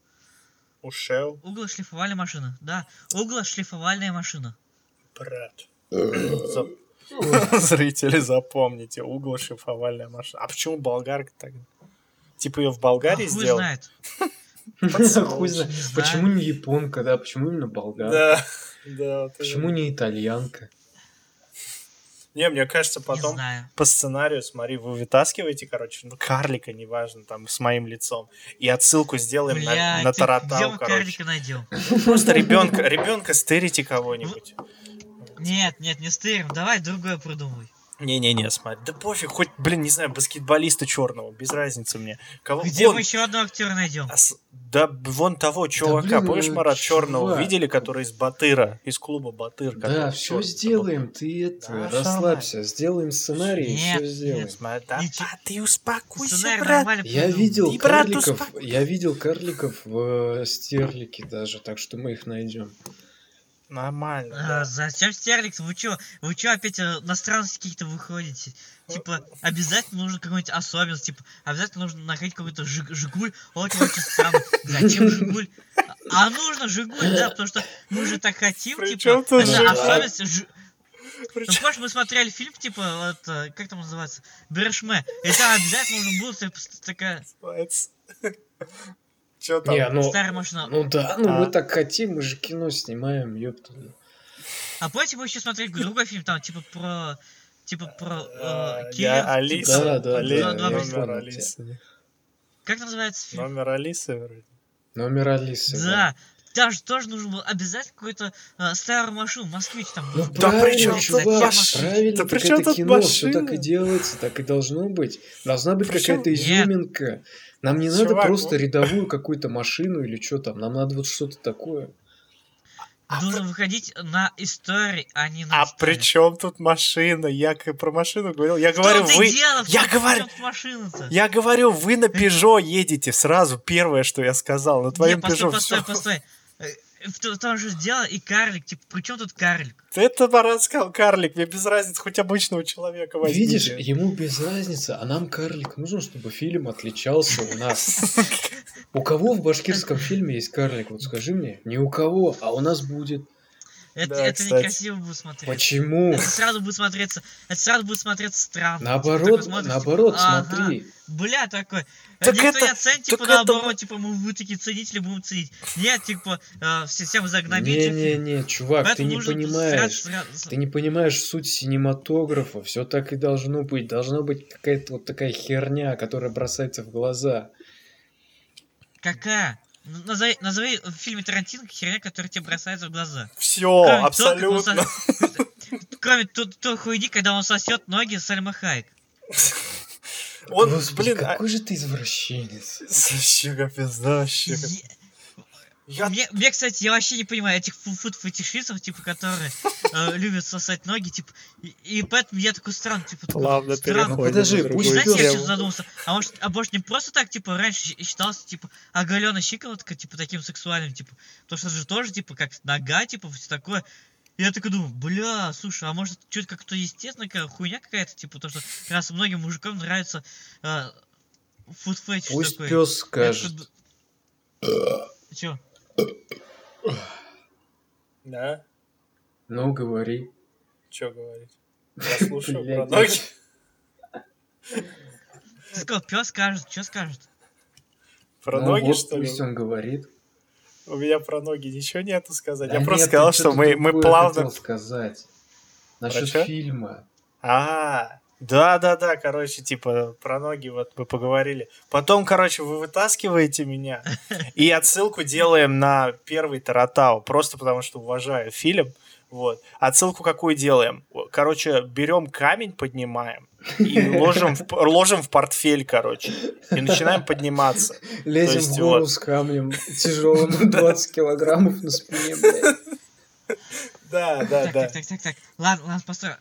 Speaker 4: Ушел,
Speaker 2: Угла шлифовальная машина. Да, угла шлифовальная машина.
Speaker 4: брат. [LAUGHS] Зрители, запомните, угол шифровальная машина. А почему болгарка так? Типа ее в Болгарии
Speaker 2: а хуй
Speaker 4: сделал?
Speaker 2: знает.
Speaker 3: Хуй знает. Почему не японка, да? Почему именно болгарка?
Speaker 4: Да,
Speaker 3: Почему не итальянка?
Speaker 4: Не, мне кажется, потом по сценарию, смотри, вы вытаскиваете, короче, ну, карлика, неважно, там, с моим лицом, и отсылку сделаем на,
Speaker 2: Блядь,
Speaker 4: на
Speaker 2: где
Speaker 4: Таратау, короче.
Speaker 2: карлика найдем?
Speaker 4: Просто ребенка, ребенка стырите кого-нибудь.
Speaker 2: Нет, нет, не стырим. Давай другое придумай.
Speaker 4: Не-не-не, смотри, да пофиг, хоть, блин, не знаю, баскетболиста черного, без разницы мне. Кого?
Speaker 2: Где
Speaker 4: Вон,
Speaker 2: мы еще одного актера найдем?
Speaker 4: а с- да вон того чувака,
Speaker 3: блин,
Speaker 4: помнишь,
Speaker 3: ну,
Speaker 4: Марат, черного
Speaker 3: чувак.
Speaker 4: видели, который из Батыра, из клуба Батыр?
Speaker 3: Да, все сделаем, ты это,
Speaker 4: Да,
Speaker 3: расслабься, сделаем сценарий и
Speaker 2: Нет,
Speaker 3: все сделаем.
Speaker 4: был. Смотри, да,
Speaker 2: Ничего.
Speaker 4: да ты успокойся,
Speaker 2: Сценарий
Speaker 4: брат.
Speaker 3: Я видел
Speaker 4: И брат
Speaker 3: карликов, я видел карликов в э, стерлике даже, так что мы их найдем.
Speaker 4: Нормально,
Speaker 2: А,
Speaker 4: да.
Speaker 2: зачем Стерликс? Вы чё? Вы чё опять э, на странности какие-то выходите? Типа, обязательно нужно какой-нибудь особенность, типа, обязательно нужно находить какой-то жиг- Жигуль. Очень очень странно. Зачем Жигуль? А нужно Жигуль, да, потому что мы же так хотим,
Speaker 4: При
Speaker 2: типа, это
Speaker 3: Жигуль?
Speaker 2: особенность Жи- Ну, помнишь, мы смотрели фильм, типа, вот, э, как там называется? Бершме. И там обязательно нужно было такая
Speaker 4: Че там?
Speaker 3: Не, ну,
Speaker 2: старая машина.
Speaker 3: ну да, ну
Speaker 4: А.
Speaker 3: мы так хотим, мы же кино снимаем, ёпта.
Speaker 2: А помните, мы еще смотрели другой фильм, там, типа, про... Типа, про
Speaker 4: А,
Speaker 2: э,
Speaker 4: Я
Speaker 2: Киев,
Speaker 4: Алиса.
Speaker 3: Да, да,
Speaker 4: Али-
Speaker 2: да, я
Speaker 4: Номер Алисы.
Speaker 2: Как называется фильм?
Speaker 4: Номер Алисы вроде.
Speaker 3: Номер Алисы.
Speaker 2: Да, там же тоже нужно было обязательно какую-то э, старую машину, москвич там.
Speaker 3: Ну.
Speaker 4: Да при
Speaker 3: правильно,
Speaker 4: чём тут
Speaker 3: правильно,
Speaker 4: Да при
Speaker 3: это
Speaker 4: тут
Speaker 3: кино, все
Speaker 4: машина?
Speaker 3: так и делается, так и должно быть. Должна быть
Speaker 4: При
Speaker 3: какая-то
Speaker 2: Нет.
Speaker 3: изюминка. Нам не надо
Speaker 4: Чувак,
Speaker 3: просто
Speaker 4: вот-
Speaker 3: рядовую какую-то машину или что там, нам надо вот что-то такое.
Speaker 2: Нужно выходить на истории, а не на
Speaker 4: А при чем тут машина? Я про машину говорил. Я
Speaker 2: Что
Speaker 4: говорю,
Speaker 2: ты
Speaker 4: вы...
Speaker 2: делал?
Speaker 4: Я
Speaker 2: При
Speaker 4: говорю-? Я говорю, вы на Пежо едете сразу. Первое, что я сказал. На твоем
Speaker 2: постой,
Speaker 4: Пежо
Speaker 2: постой,
Speaker 4: всё.
Speaker 2: постой. Э, В том же дело и карлик, типа, при чем тут карлик?
Speaker 4: Это Марат сказал, карлик. Мне без разницы, хоть обычного человека возьмите.
Speaker 3: Видишь, ему без разницы, а нам карлик нужен, чтобы фильм отличался у нас. [LAUGHS] У кого в башкирском фильме есть карлик? Вот скажи мне. Ни у кого, а у нас будет.
Speaker 2: Это,
Speaker 4: Да,
Speaker 2: это
Speaker 4: кстати.
Speaker 2: некрасиво будет смотреться.
Speaker 3: Почему?
Speaker 2: Это сразу будет смотреться, это сразу будет смотреться странно. Типа,
Speaker 3: Наоборот,
Speaker 2: смотришь,
Speaker 3: наоборот,
Speaker 2: типа, ага,
Speaker 3: смотри.
Speaker 2: Бля, такой.
Speaker 4: Так
Speaker 2: никто
Speaker 4: это-
Speaker 2: не оценит, типа,
Speaker 4: так это-
Speaker 2: наоборот, типа, мы вы такие ценители будем ценить. Нет, типа, э, все, всем загнобить.
Speaker 3: Не-не-не, чувак, ты
Speaker 2: Поэтому
Speaker 3: не
Speaker 2: нужно
Speaker 3: понимаешь.
Speaker 2: сразу-
Speaker 3: Ты не понимаешь суть синематографа. Все так и должно быть. Должна быть какая-то вот такая херня, которая бросается в глаза.
Speaker 2: Какая? Назови, назови в фильме Тарантино херня, которая тебе бросается в глаза.
Speaker 4: Все,
Speaker 2: Кроме
Speaker 4: абсолютно.
Speaker 2: сос- Кроме той, хуйни, когда он сосет ноги Сальма Хайек.
Speaker 4: Он,
Speaker 3: Господи,
Speaker 4: блин, а-
Speaker 3: какой же ты извращенец.
Speaker 4: Вообще капец, да, вообще Я
Speaker 2: Мне, мне, кстати, я вообще не понимаю этих фу- фуд-фетишистов, типа, которые [LAUGHS] э, любят сосать ноги, типа, и, и поэтому я такой странный, типа,
Speaker 4: Плавно
Speaker 2: странно.
Speaker 3: Ну, подожди, пусть
Speaker 2: Знаете, я сейчас задумался, а может, а может не просто так, типа, раньше считался, типа, оголенная щиколотка, типа, таким сексуальным, типа, потому что это же тоже, типа, как нога, типа, все такое. Я такой думаю, бля, слушай, а может, что-то как-то естественно, какая хуйня какая-то, типа, то, что раз многим мужикам нравится э, фуд-фетиш
Speaker 3: Пусть
Speaker 2: такой.
Speaker 3: пес скажет.
Speaker 2: такой Чё?
Speaker 4: Да?
Speaker 3: Ну, говори.
Speaker 4: Что говорить? [LAUGHS] Я слушаю про ноги.
Speaker 2: Сказал, пес скажет, что скажет?
Speaker 4: Про
Speaker 3: Ну
Speaker 4: ноги,
Speaker 3: вот
Speaker 4: что ли?
Speaker 3: пусть он говорит.
Speaker 4: У меня про ноги ничего нету сказать.
Speaker 3: Да
Speaker 4: Я просто
Speaker 3: нет,
Speaker 4: сказал,
Speaker 3: ты
Speaker 4: что мы, мы плавно...
Speaker 3: хотел сказать. Насчет
Speaker 4: чё?
Speaker 3: фильма.
Speaker 4: А, да-да-да, короче, типа, про ноги вот мы поговорили. Потом, короче, вы вытаскиваете меня, и отсылку делаем на первый Таратау, просто потому что уважаю фильм. Вот. Отсылку какую делаем? Короче, берем камень, поднимаем и ложим в, ложим в портфель, короче, и начинаем подниматься.
Speaker 3: Лезем
Speaker 4: есть
Speaker 3: в гору
Speaker 4: вот.
Speaker 3: с камнем тяжелым [LAUGHS] 20 килограммов на спине, блядь.
Speaker 4: Да, да,
Speaker 2: Так,
Speaker 4: да.
Speaker 2: так, так, так, так. Ладно, ладно, постой.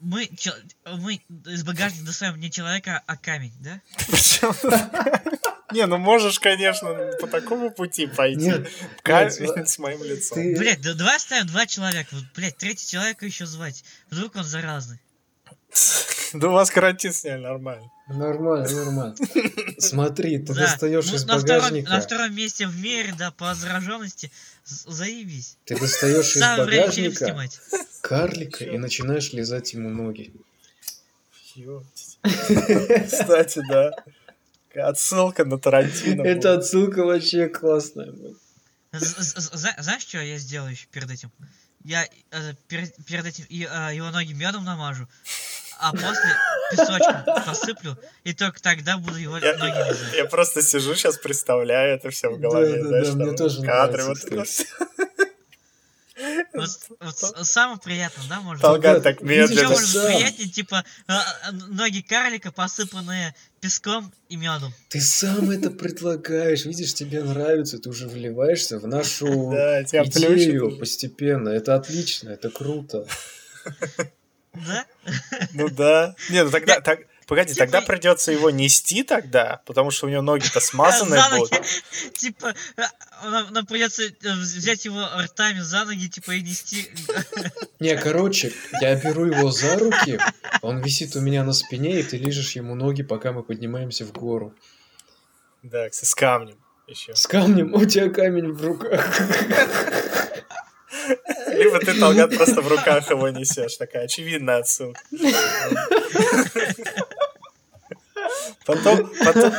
Speaker 2: Мы, чел- мы из багажника достаем не человека, а камень, да?
Speaker 4: Не, ну можешь, конечно, по такому пути пойти. Камень с моим лицом.
Speaker 2: Блять, да, давай оставим два человека. Блять, третий человека еще звать. Вдруг он заразный.
Speaker 4: Да у вас карантин сняли нормально.
Speaker 3: Нормально, нормально. [LAUGHS] Смотри, ты
Speaker 2: Да.
Speaker 3: достаешь
Speaker 2: Ну,
Speaker 3: из
Speaker 2: на, втором,
Speaker 3: багажника.
Speaker 2: на втором месте в мире, да, по зараженности. Заебись.
Speaker 3: Ты достаешь из
Speaker 2: Самое время фильм
Speaker 3: багажника
Speaker 2: снимать.
Speaker 3: карлика и начинаешь лизать ему ноги.
Speaker 4: Кстати, да. Отсылка на Тарантино.
Speaker 3: Это отсылка вообще классная.
Speaker 2: Знаешь, что я сделаю еще перед этим? Я э, перед, перед этим э, его ноги медом намажу, а после песочком посыплю, и только тогда буду его
Speaker 4: Я,
Speaker 2: ноги лизать.
Speaker 4: я просто сижу сейчас, представляю это все в голове.
Speaker 3: Да,
Speaker 4: знаешь,
Speaker 3: да, мне тоже
Speaker 4: кадры,
Speaker 3: нравится,
Speaker 4: вот.
Speaker 2: Вот, вот самое приятное, да, можно?
Speaker 4: Толган
Speaker 3: Да,
Speaker 4: так медленно.
Speaker 3: это
Speaker 2: может быть приятнее, типа э, э, ноги карлика, посыпанные песком и медом.
Speaker 3: Ты сам это предлагаешь, видишь, тебе нравится, ты уже вливаешься в нашу идею постепенно. Это отлично, это круто.
Speaker 2: Да?
Speaker 4: Ну да. Не, ну тогда, так, погоди,
Speaker 2: Типа-
Speaker 4: тогда придется его нести тогда, потому что у него ноги-то [LAUGHS]
Speaker 2: ноги.
Speaker 4: будут.
Speaker 2: Типа, э, нам, нам придется э, взять его ртами за ноги, типа, и нести. [LAUGHS]
Speaker 3: Не, короче, я беру его за руки, он висит у меня на спине, и ты лижешь ему ноги, пока мы поднимаемся в гору.
Speaker 4: Да, с камнем еще.
Speaker 3: С камнем, [LAUGHS] у тебя камень в руках.
Speaker 4: Либо ты, Толган, просто в руках его несешь. Такая очевидная отсылка. [LAUGHS] Потом, потом,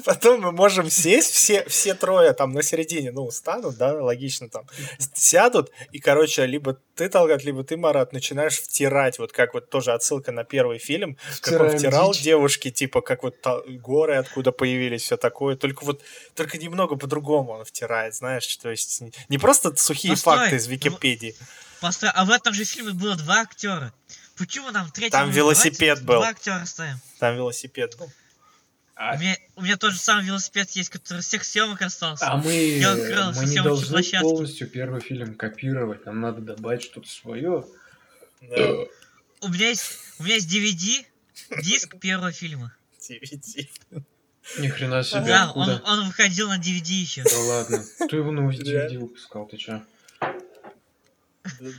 Speaker 4: потом мы можем сесть, все, все трое там на середине, ну, станут, да, логично там, сядут, и, короче, либо ты, Талгат, либо ты, Марат, начинаешь втирать, вот как вот тоже отсылка на первый фильм, как он
Speaker 3: Втираем
Speaker 4: втирал
Speaker 3: дичь.
Speaker 4: девушке, типа, как вот горы откуда появились, все такое, только вот, только немного по-другому он втирает, знаешь, то есть не- не просто сухие
Speaker 2: Постой,
Speaker 4: факты из
Speaker 2: ну,
Speaker 4: Википедии.
Speaker 2: Постой, а в этом же фильме было два актера. Почему нам третий?
Speaker 4: Там велосипед был.
Speaker 2: Два актера ставим.
Speaker 4: Там велосипед был.
Speaker 3: А,
Speaker 2: У меня, у меня тот же самый велосипед есть, который всех съемок остался.
Speaker 3: а мы,
Speaker 2: Я украл
Speaker 3: мы не должны
Speaker 2: площадки.
Speaker 3: полностью первый фильм копировать, нам надо добавить что-то свое.
Speaker 4: Да,
Speaker 2: У меня есть, у меня есть DVD, диск первого фильма.
Speaker 4: DVD.
Speaker 3: Ни хрена себе,
Speaker 2: Да, он, он выходил на DVD еще.
Speaker 3: Да ладно. Кто его на? DVD выпускал, ты чё?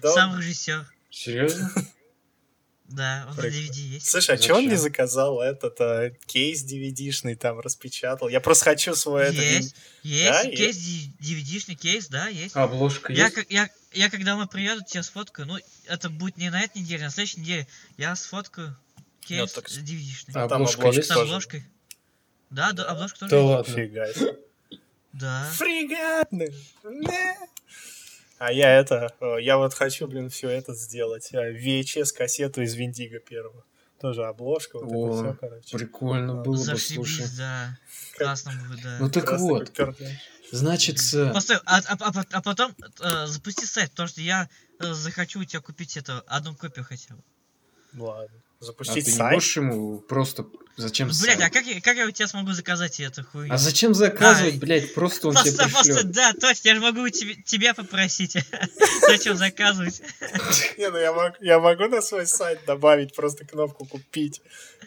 Speaker 4: Да,
Speaker 2: Сам режиссер.
Speaker 3: Серьезно?
Speaker 2: Да, он
Speaker 4: Прикольно.
Speaker 2: на DVD есть.
Speaker 4: Слушай, а чё он не заказал этот а, кейс DVD-шный там распечатал? Я просто хочу свой этот...
Speaker 2: Есть,
Speaker 4: Да,
Speaker 2: есть, кейс, DVD-шный кейс, да, есть.
Speaker 3: Обложка
Speaker 2: Я,
Speaker 3: есть?
Speaker 2: как- я, я когда мы приеду, тебя сфоткаю. Ну, это будет не на этой неделе, а на следующей неделе. Я сфоткаю кейс
Speaker 4: так с-
Speaker 2: DVD-шный.
Speaker 3: А
Speaker 4: там
Speaker 3: обложка
Speaker 4: обложка
Speaker 3: есть?
Speaker 2: С
Speaker 4: тоже.
Speaker 2: обложкой. Да, да, обложка тоже
Speaker 3: Да
Speaker 2: есть.
Speaker 3: ладно.
Speaker 4: Фига.
Speaker 2: Да.
Speaker 4: Фрегатный. Не. А я это, э, я вот хочу, блин, все это сделать. А, VHS-кассету из Виндиго первого. Тоже обложка, вот
Speaker 3: О,
Speaker 4: это все, короче.
Speaker 3: Прикольно было бы, слушай.
Speaker 2: Зашибись, да. Классно будет, да.
Speaker 3: Ну так
Speaker 4: Просто
Speaker 3: вот, значит,
Speaker 2: Постой, а, а- а пот- а потом э, запусти сайт, потому что я э, захочу у тебя купить это одну копию хотя бы.
Speaker 4: Ладно.
Speaker 3: а
Speaker 4: Запустить
Speaker 3: ты не
Speaker 4: сайт.
Speaker 3: можешь ему просто... Зачем
Speaker 2: Блять, а как, я- как я у тебя смогу заказать эту хуйню?
Speaker 3: А зачем заказывать,
Speaker 2: А,
Speaker 3: блядь, просто он тебе
Speaker 2: Просто, просто,
Speaker 3: пришлет.
Speaker 2: да, точно, я же могу тебе, тебя попросить. [LAUGHS] Зачем заказывать? [LAUGHS]
Speaker 4: Не, ну я могу, я могу на свой сайт добавить просто кнопку купить.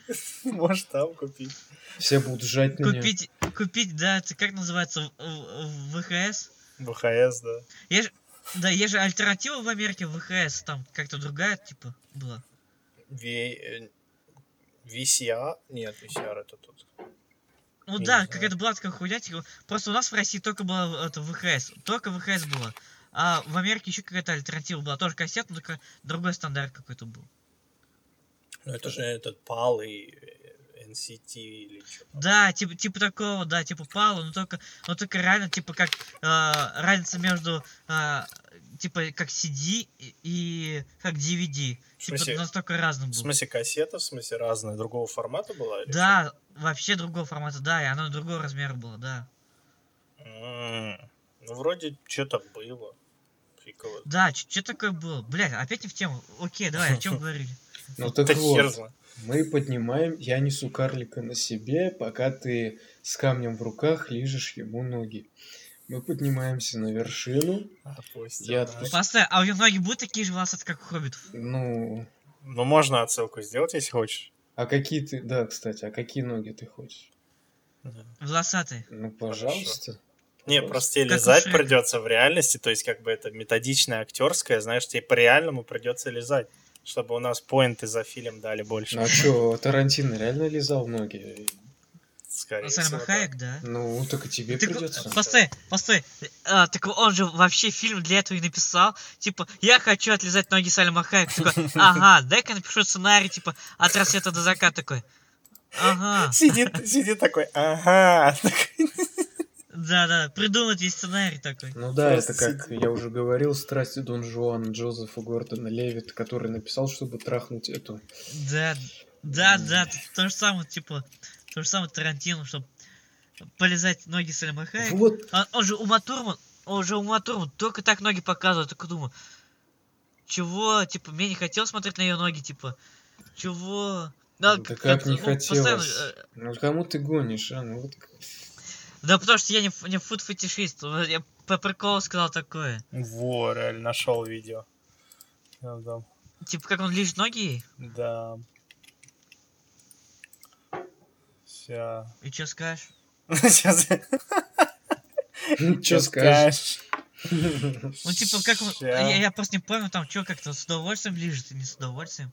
Speaker 4: [LAUGHS] Может там купить.
Speaker 3: Все будут жать на нее.
Speaker 2: Купить, купить, да, это как называется, в- в- ВХС?
Speaker 4: ВХС, да.
Speaker 2: Есть, же- да, есть же альтернатива в Америке ВХС, там как-то другая, типа, была.
Speaker 4: Ви- э, VCR? Нет, VCR это тут.
Speaker 2: Ну
Speaker 4: Я
Speaker 2: да, какая-то была такая хуйня, типа, просто у нас в России только было это ВХС, только ВХС было. А в Америке еще какая-то альтернатива была, тоже кассета, но только другой стандарт какой-то был.
Speaker 4: Ну это же этот PAL и NCT или что
Speaker 2: Да, типа, типа такого, да, типа Пала, но только, но только реально, типа, как э, разница между, э, типа, как CD и, и как DVD.
Speaker 4: В
Speaker 2: Типа,
Speaker 4: смысле-
Speaker 2: настолько разным
Speaker 4: В
Speaker 2: был.
Speaker 4: смысле кассета, в смысле разная, другого формата была? или
Speaker 2: Да, вообще другого формата, да, и оно другого размера было, да.
Speaker 4: что? М, Ну, вроде что-то было. фиг его.
Speaker 2: Да, что такое было? Блядь, опять не в тему. Окей, давай, о чем [LAUGHS] говорили?
Speaker 3: Ну так вот. Мы поднимаем, я несу карлика на себе, пока ты с камнем в руках лижешь ему ноги. Мы поднимаемся на вершину, Я
Speaker 4: нас.
Speaker 3: отпустил.
Speaker 2: Постой, а у него ноги будут такие же волосатые, как у хоббитов?
Speaker 3: ну...
Speaker 4: Ну, можно отсылку сделать, если хочешь.
Speaker 3: А какие ты... Да, кстати, а какие ноги ты хочешь?
Speaker 2: Волосатые.
Speaker 3: Ну, пожалуйста.
Speaker 4: Не, просто тебе
Speaker 2: Как
Speaker 4: лизать придется в реальности, то есть как бы это методичное актерское, знаешь, тебе по-реальному придется лизать, чтобы у нас поинты за фильм дали больше.
Speaker 3: Ну а чё, Тарантино реально лизал ноги?
Speaker 4: Скорее
Speaker 2: Сальма
Speaker 4: всего,
Speaker 2: Хайек, да?
Speaker 3: Ну, так и тебе
Speaker 2: Так,
Speaker 3: придется.
Speaker 2: постой, постой. А, так он же вообще фильм для этого и написал. Типа, я хочу отлизать ноги Сальма Хайек. Такой, ага, дай-ка напишу сценарий, типа, от рассвета до заката такой. Ага,
Speaker 4: Сидит, сидит такой, ага. [LAUGHS]
Speaker 2: да-да, придумать весь сценарий такой.
Speaker 3: Ну да,
Speaker 4: Просто
Speaker 3: это как я уже говорил, страсти Дон Жуана Джозефа Гордона Левит, который написал, чтобы трахнуть эту.
Speaker 2: Да, да, да, то же самое, типа, то же самое Тарантино, чтобы полезать ноги Сальма Хайек.
Speaker 3: Вот,
Speaker 2: Он, он же Ума Турман, он же Ума Турман только так ноги показывает, только думаю, чего, типа, мне не хотелось смотреть на ее ноги, типа, чего? Да,
Speaker 3: да как
Speaker 2: это,
Speaker 3: не
Speaker 2: ну, постоянно,
Speaker 3: хотелось.
Speaker 2: э,
Speaker 3: Ну кому ты гонишь, а? Ну вот.
Speaker 2: Да потому что я не, не фуд-фетишист, я по приколу сказал такое.
Speaker 4: Во, реально, нашел видео. Я
Speaker 2: Типа, как он лежит ноги
Speaker 4: Да. Ща.
Speaker 2: и что скажешь?
Speaker 4: Сейчас.
Speaker 3: Че скажешь?
Speaker 2: Ну, типа, как я, я просто не помню, там, что как-то с удовольствием лежит и не с удовольствием.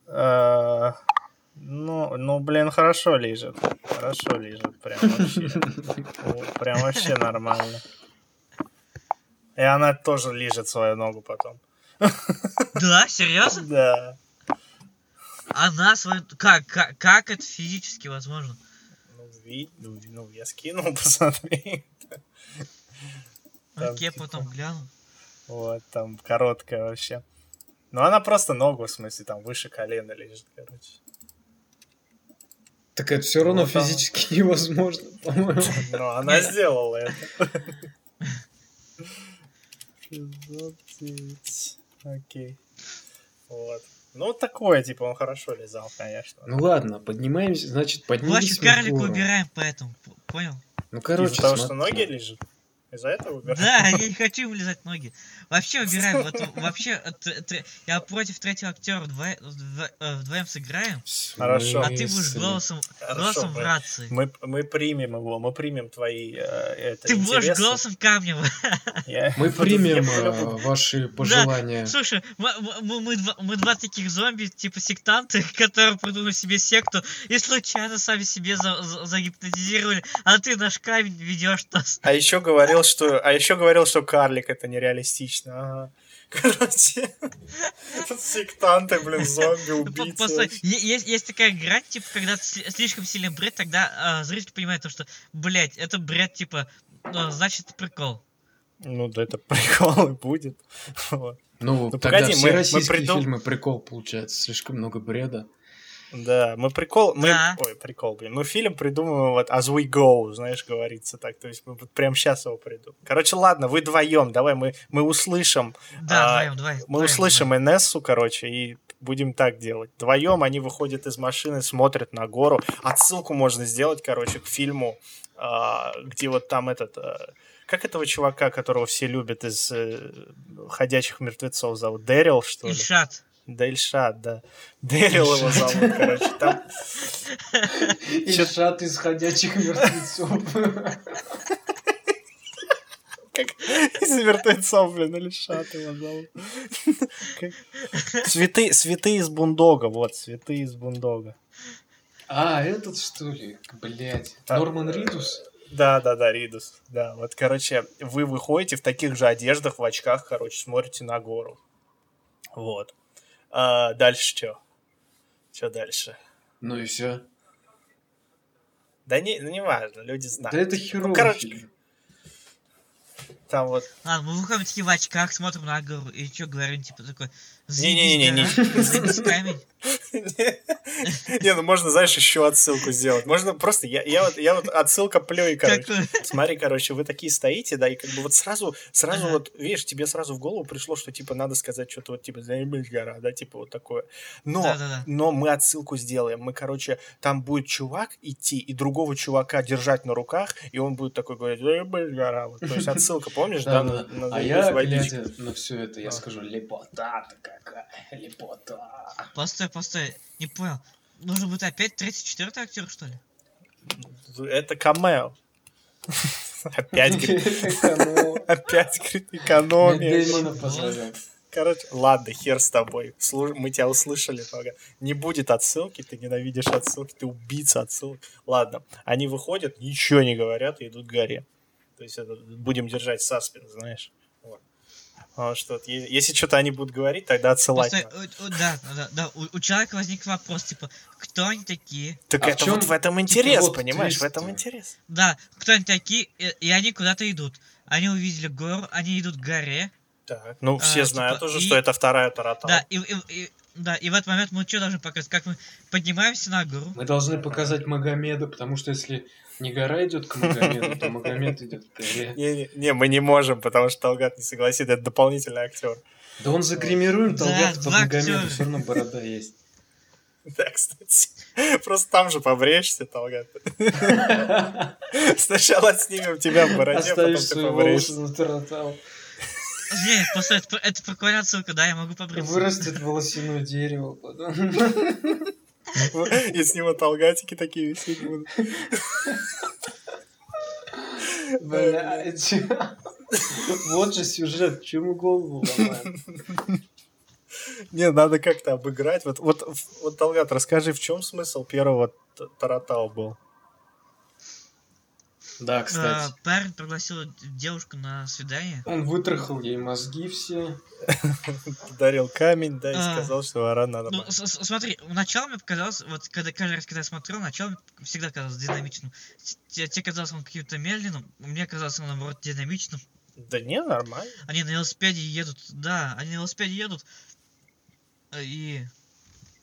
Speaker 4: Ну, ну, блин, хорошо лежит. Хорошо лежит. Прям вообще. [LAUGHS] Прям вообще нормально. И она тоже лежит свою ногу потом. [LAUGHS]
Speaker 2: Да, серьезно?
Speaker 4: Да.
Speaker 2: Она свою... Как, как, как это физически возможно?
Speaker 4: Ну, ви- ну, ну, я скинул, [LAUGHS] посмотри. Там
Speaker 2: Окей,
Speaker 4: типа-
Speaker 2: потом гляну.
Speaker 4: Вот, там короткая вообще. Ну, она просто ногу, в смысле, там выше колена лежит, короче.
Speaker 3: Так это все равно
Speaker 4: Вот там.
Speaker 3: физически [LAUGHS] невозможно, по-моему.
Speaker 4: Но она
Speaker 2: Не.
Speaker 4: сделала это. 609. Окей. Вот. Ну, такое, типа, он хорошо лизал, конечно.
Speaker 3: Ну ладно, поднимаемся, значит, поднимемся
Speaker 2: карлика
Speaker 3: гору.
Speaker 2: убираем поэтому, понял?
Speaker 3: Ну, короче,
Speaker 4: Из-за того, что ноги лежат? Из-за этого убираем?
Speaker 2: Да, я не хочу ему лизать ноги. Вообще убираем. Вот, [LAUGHS] вообще, э, т- т- я против третьего актера вдво- вдво- э, вдвоем сыграем,
Speaker 4: Хорошо.
Speaker 2: а ты будешь голосом,
Speaker 4: Хорошо,
Speaker 2: голосом в
Speaker 4: мы-
Speaker 2: рации.
Speaker 4: Мы, мы примем его, мы примем твои э, это,
Speaker 2: Ты будешь
Speaker 4: интересы.
Speaker 2: голосом камнем.
Speaker 4: Я-
Speaker 3: Мы примем э, ваши пожелания.
Speaker 2: Слушай, мы, мы- мы два, мы два таких зомби, типа сектанты, [LAUGHS] которые придумали себе секту и случайно сами себе за- за- загипнотизировали, а ты наш камень ведешь нас.
Speaker 4: А еще говорил, что, а еще говорил, что карлик это нереалистично. Ага. [LAUGHS] Короче, сектанты, блин, зомби,
Speaker 2: П-
Speaker 4: убийцы.
Speaker 2: Есть, есть такая грань, типа, когда сли- слишком сильный бред, тогда а, зритель понимает то, что, блять, это бред, типа, ну, значит, прикол.
Speaker 4: Ну, да это [LAUGHS] прикол и будет. [LAUGHS]
Speaker 3: Ну,
Speaker 4: Ну,
Speaker 3: тогда
Speaker 4: погоди,
Speaker 3: все российские фильмы прикол получается, слишком много бреда.
Speaker 4: Да, мы прикол, мы,
Speaker 2: Да.
Speaker 4: ой, прикол, блин, мы фильм придумываем вот as we go, знаешь, говорится так, то есть мы вот прямо сейчас его придумаем. Короче, ладно, вы вдвоем, давай мы, мы услышим,
Speaker 2: Да,
Speaker 4: А,
Speaker 2: вдвоем, давай.
Speaker 4: мы
Speaker 2: вдвоем,
Speaker 4: услышим Инессу, короче, и будем так делать. Вдвоем они выходят из машины, смотрят на гору. Отсылку можно сделать, короче, к фильму, а, где вот там этот... а, как этого чувака, которого все любят из э, «Ходячих мертвецов» зовут? Дэрил, что ли?
Speaker 2: Ильшат.
Speaker 4: Дельшат, да. Дэрил его зовут, короче. Там
Speaker 3: Ильшат из ходячих мертвецов.
Speaker 4: как из мертвецов, блин, Дельшат его зовут. Как- Цветы, цветы из бундога, вот, цветы из бундога.
Speaker 3: А, этот что ли? Блять.
Speaker 4: А,
Speaker 3: Норман Ридус?
Speaker 4: Да, да, да, Ридус. Да, вот, короче, вы выходите в таких же одеждах, в очках, короче, смотрите на гору. Вот. А дальше что? Что дальше?
Speaker 3: Ну и все.
Speaker 4: Да не, ну, не важно, люди знают.
Speaker 3: Да это
Speaker 4: Ну,
Speaker 3: херовый
Speaker 4: короче,
Speaker 3: фильм.
Speaker 4: там вот...
Speaker 2: Ладно, мы выходим такие в очках, смотрим на гору, и что говорим, типа, такой,
Speaker 4: Не-не-не-не. [LAUGHS] Не, ну можно, знаешь, еще отсылку сделать. Можно просто, я, я, вот, я вот отсылка плюй, короче. Смотри, короче, вы такие стоите, да, и как бы вот сразу, сразу вот, видишь, тебе сразу в голову пришло, что, типа, надо сказать что-то вот, типа, заебись гора, да, типа вот такое. Но, но мы отсылку сделаем. Мы, короче, там будет чувак идти и другого чувака держать на руках, и он будет такой говорить, заебись гора. Вот, то есть отсылка, помнишь, да,
Speaker 3: А
Speaker 4: «Заебись
Speaker 3: я,
Speaker 4: водичка».
Speaker 3: глядя на все это, я скажу, лепота какая, лепота.
Speaker 2: Постой, постой, не понял. Нужно будет опять третий, четвертый актер, что ли?
Speaker 4: Это камео. Опять, [LAUGHS] говорит, опять, говорит, экономия. Короче, ладно, хер с тобой. Слу- Мы тебя услышали. Пога. Не будет отсылки, ты ненавидишь отсылки, ты убийца отсылок. Ладно, они выходят, ничего не говорят и идут к горе. То есть это, будем держать саспенс, знаешь. Вот. Потому что е- если что-то они будут говорить, тогда отсылать
Speaker 2: у- у- да, да, да, у, у человека возник вопрос, типа, кто они такие?
Speaker 4: Так
Speaker 3: А в
Speaker 4: это
Speaker 3: чём,
Speaker 4: вот в этом
Speaker 3: типа,
Speaker 4: интерес,
Speaker 3: вот
Speaker 4: понимаешь? В этом интерес.
Speaker 2: Да, кто они такие, и, и они куда-то идут. Они увидели гору, они идут к горе.
Speaker 4: Так. Ну,
Speaker 2: А,
Speaker 4: все
Speaker 2: типа,
Speaker 4: знают уже,
Speaker 2: и-
Speaker 4: что это вторая Таратал.
Speaker 2: Да, и, и- и- да, и в этот момент мы что должны показать? Как мы поднимаемся на гору.
Speaker 3: Мы должны показать Магомеда, потому что если не гора идет к Магомеду, то Магомед идет к горе.
Speaker 4: Не, не, не, мы не можем, потому что Талгат не согласится, это дополнительный актер.
Speaker 3: Да он загримируем,
Speaker 2: Да,
Speaker 3: Талгат
Speaker 2: два
Speaker 3: Магомеда,
Speaker 2: актера.
Speaker 3: все равно борода есть.
Speaker 4: Да, кстати. Просто там же побреешься, Талгат. Сначала снимем тебя в бороде, потом
Speaker 3: Оставишь
Speaker 4: ты
Speaker 3: таратал.
Speaker 2: Не, просто это, это прикольная отсылка, да, я могу побриться.
Speaker 3: Вырастет волосяное дерево потом. [LAUGHS]
Speaker 4: И с него талгатики такие висеть будут.
Speaker 3: Блять. Вот же сюжет, чему голову ломаем.
Speaker 4: Не, надо как-то обыграть. Вот, вот, вот Талгат, расскажи, в чем смысл первого Таратау был?
Speaker 3: Да,
Speaker 2: А,
Speaker 3: кстати.
Speaker 2: парень пригласил девушку на свидание.
Speaker 3: Он вытрахал ей мозги все. [LAUGHS]
Speaker 4: Дарил камень, да, и
Speaker 2: А.
Speaker 4: сказал, что вора надо
Speaker 2: Ну, смотри, начало мне показалось, вот когда каждый раз, когда я смотрел, начало мне всегда казалось динамичным. Те- Тебе казалось он каким-то медленным, мне казалось он наоборот динамичным.
Speaker 4: Да не, нормально.
Speaker 2: Они на велосипеде едут, да, они на велосипеде едут э, и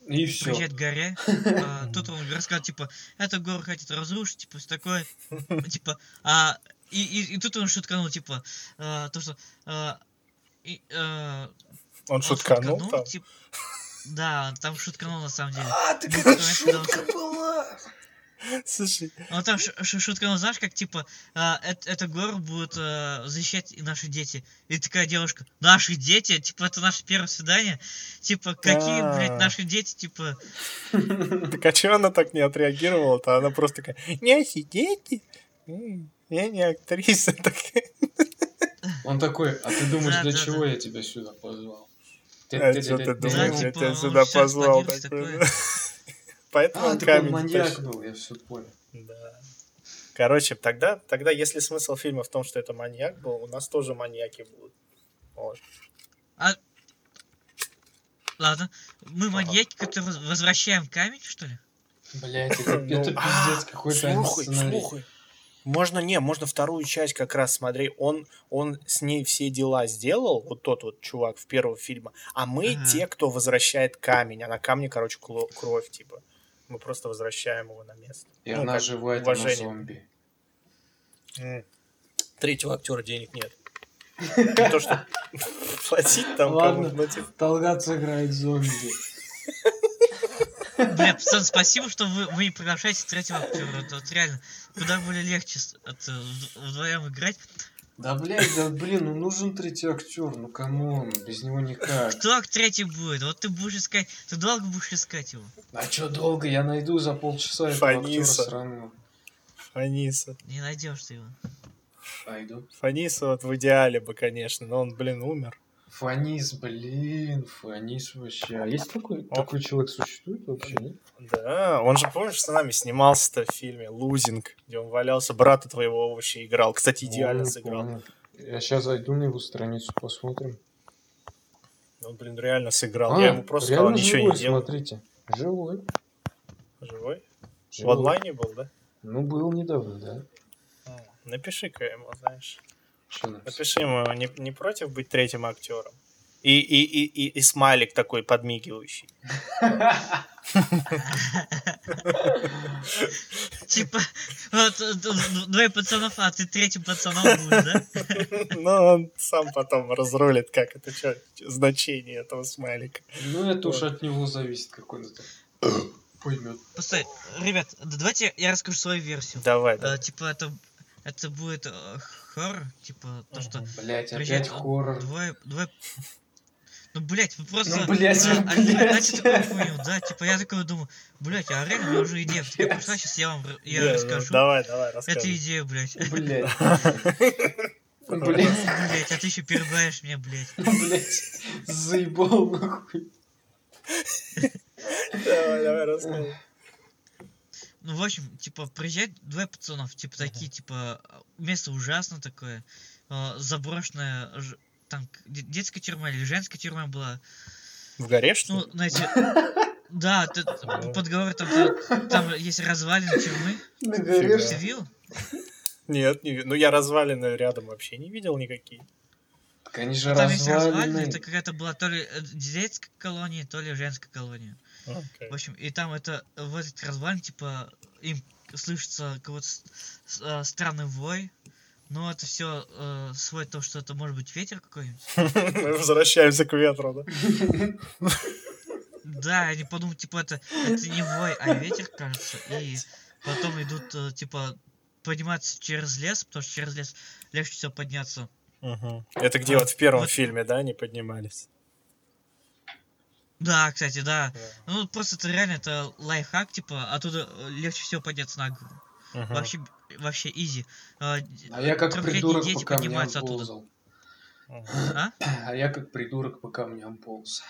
Speaker 3: И все.
Speaker 2: приезжают к горе. А, [LAUGHS] Тут он рассказывает, типа, эту гору хотят разрушить, типа, все такое. [LAUGHS] Типа, а и, и, и тут он шутканул, типа, а, то, что а, и, а,
Speaker 4: Он
Speaker 2: он
Speaker 4: шутканул там.
Speaker 2: типа, да, там шутканул на самом деле.
Speaker 3: А, так это
Speaker 2: давай,
Speaker 3: шутка была. [LAUGHS]
Speaker 4: Слушай,
Speaker 2: Он там ш- ш- шутканул, знаешь, как типа, а, эт- эту гору будут а, защищать и наши дети. И такая девушка, наши дети? Типа, это наше первое свидание? Типа, какие, блядь,
Speaker 4: А.
Speaker 2: наши дети? Типа, [LAUGHS]
Speaker 4: так а чего она так не отреагировала-то? Она просто такая, сидите, М, я не актриса [LAUGHS] такая.
Speaker 3: Он такой, а ты думаешь, для чего я тебя сюда позвал?
Speaker 4: А что ты думаешь, я
Speaker 2: типа,
Speaker 4: тебя сюда позвал?
Speaker 2: спланировал
Speaker 4: такой,
Speaker 2: такое.
Speaker 4: да. Поэтому
Speaker 3: А,
Speaker 4: камень
Speaker 3: маньяк был, я все понял.
Speaker 4: Да. Короче, тогда, тогда, если смысл фильма в том, что это маньяк был, у нас тоже маньяки будут. Вот.
Speaker 2: ладно, мы маньяки, которые воз- возвращаем камень, что ли?
Speaker 3: Блять, это, [LAUGHS]
Speaker 4: Ну,
Speaker 3: это
Speaker 4: а,
Speaker 3: пиздец какой-то
Speaker 4: Слухай,
Speaker 3: антисценарий.
Speaker 4: слухай. Можно, не, можно вторую часть как раз, смотри, он, он с ней все дела сделал, вот тот вот чувак в первого фильма, а мы
Speaker 2: Ага.
Speaker 4: те, кто возвращает камень, а на камне, короче, кло- кровь, типа. Мы просто возвращаем его на место.
Speaker 3: И
Speaker 4: Ну,
Speaker 3: она это на зомби.
Speaker 4: Третьего актера денег нет. Не то, что платить там
Speaker 3: Ладно.
Speaker 4: кому-то, но типа,
Speaker 3: Талгат сыграет зомби.
Speaker 2: Бля, пацан, спасибо, что вы, вы не приглашаете третьего актера. Это вот реально, куда более легче вд- вдвоем играть.
Speaker 3: Да, блядь, да, блин, ну нужен третий актер, ну come on, без него никак.
Speaker 2: Кто третий будет? Вот ты будешь искать, ты долго будешь искать его.
Speaker 3: А чё долго, я найду за полчаса этого актера
Speaker 4: Фаниса.
Speaker 3: сраного.
Speaker 4: Фаниса.
Speaker 2: Не найдешь ты его.
Speaker 3: Пойду.
Speaker 4: Фаниса вот в идеале бы, конечно, но он, блин, умер.
Speaker 3: Фанис, блин, Фанис вообще. А есть такой,
Speaker 4: О.
Speaker 3: такой человек существует вообще, нет?
Speaker 4: Да, он же, помнишь, с нами снимался-то в фильме «Лузинг», где он валялся, брата твоего вообще играл. Кстати, идеально
Speaker 3: Помню,
Speaker 4: сыграл.
Speaker 3: помню. Я сейчас зайду на его страницу, посмотрим.
Speaker 4: Он, блин, реально сыграл.
Speaker 3: А,
Speaker 4: Я ему просто сказал, ничего
Speaker 3: живой,
Speaker 4: не делал.
Speaker 3: смотрите. Живой.
Speaker 4: Живой? В
Speaker 3: живой.
Speaker 4: онлайне был, да?
Speaker 3: Ну, был недавно, да.
Speaker 4: Напиши-ка ему, знаешь. Напиши ему, не, не против быть третьим актером. И, и, и, и, и смайлик такой подмигивающий.
Speaker 2: Типа, вот д- д- двое пацанов, а ты третьим пацаном будешь, да?
Speaker 4: Ну, он сам потом разрулит, как это, что, значение этого смайлика.
Speaker 3: Ну, это уж от него зависит, какой он там поймет.
Speaker 2: Постой, ребят, давайте я расскажу свою версию.
Speaker 4: Давай,
Speaker 2: Э,
Speaker 4: давай.
Speaker 2: Типа, это это будет э, хоррор, типа, то, что.
Speaker 3: Блять, опять хоррор.
Speaker 2: Двое, двое... Ну, блядь, вы просто...
Speaker 3: Ну, блядь,
Speaker 2: а,
Speaker 3: ну,
Speaker 2: а,
Speaker 3: блядь.
Speaker 2: знаете такую хуйню, да? Типа, я такой думаю, блядь, а реально, у меня уже идея такая пришла, сейчас я вам я
Speaker 4: Не, ну,
Speaker 2: расскажу.
Speaker 4: Давай, давай,
Speaker 2: Это
Speaker 4: рассказывай.
Speaker 2: идея, блядь.
Speaker 3: Блять. Блять, [LAUGHS]
Speaker 2: Блядь, а ты еще перебиваешь меня, блядь.
Speaker 3: блять, заебал нахуй.
Speaker 4: Давай, давай, рассказывай.
Speaker 2: Ну, в общем, типа, приезжают двое пацанов, типа, такие, типа, место ужасно такое, э, заброшенное, ж- там, детская тюрьма или женская тюрьма была.
Speaker 4: В горе, что
Speaker 2: Ну,
Speaker 4: ли?
Speaker 2: знаете, [LAUGHS] да, ты- подговор, там, там, там есть развалины тюрьмы.
Speaker 3: На горе.
Speaker 2: Ты видел?
Speaker 4: Нет, не ну я развалины рядом вообще не видел никакие.
Speaker 3: Они же
Speaker 2: Там есть развалины,
Speaker 3: развалины.
Speaker 2: это какая-то была то ли э, детская колония, то ли женская колония.
Speaker 4: Окей.
Speaker 2: В общем, и там это, в этих развалин, типа, им слышится какой-то э, странный вой. Но это все свой то, что это может быть ветер какой-нибудь. [LAUGHS]
Speaker 4: Мы возвращаемся к ветру, да?
Speaker 2: Да, они подумают, типа, это, это не вой, а ветер, кажется. И потом идут, э, типа, подниматься через лес, потому что через лес легче всего подняться.
Speaker 4: Мгм. Это где вот в первом
Speaker 2: Вот.
Speaker 4: фильме, да, они поднимались?
Speaker 2: Да, кстати, да.
Speaker 4: Да.
Speaker 2: Ну, просто это реально, это лайфхак, типа, оттуда э, легче всего подняться на гору.
Speaker 4: Мгм.
Speaker 2: Вообще, вообще изи. Д-
Speaker 3: А я как придурок
Speaker 2: дети
Speaker 3: по камням
Speaker 2: оттуда.
Speaker 3: ползал.
Speaker 4: Мгм.
Speaker 2: А? [CLEARS THROAT]
Speaker 3: А я как придурок по камням полз.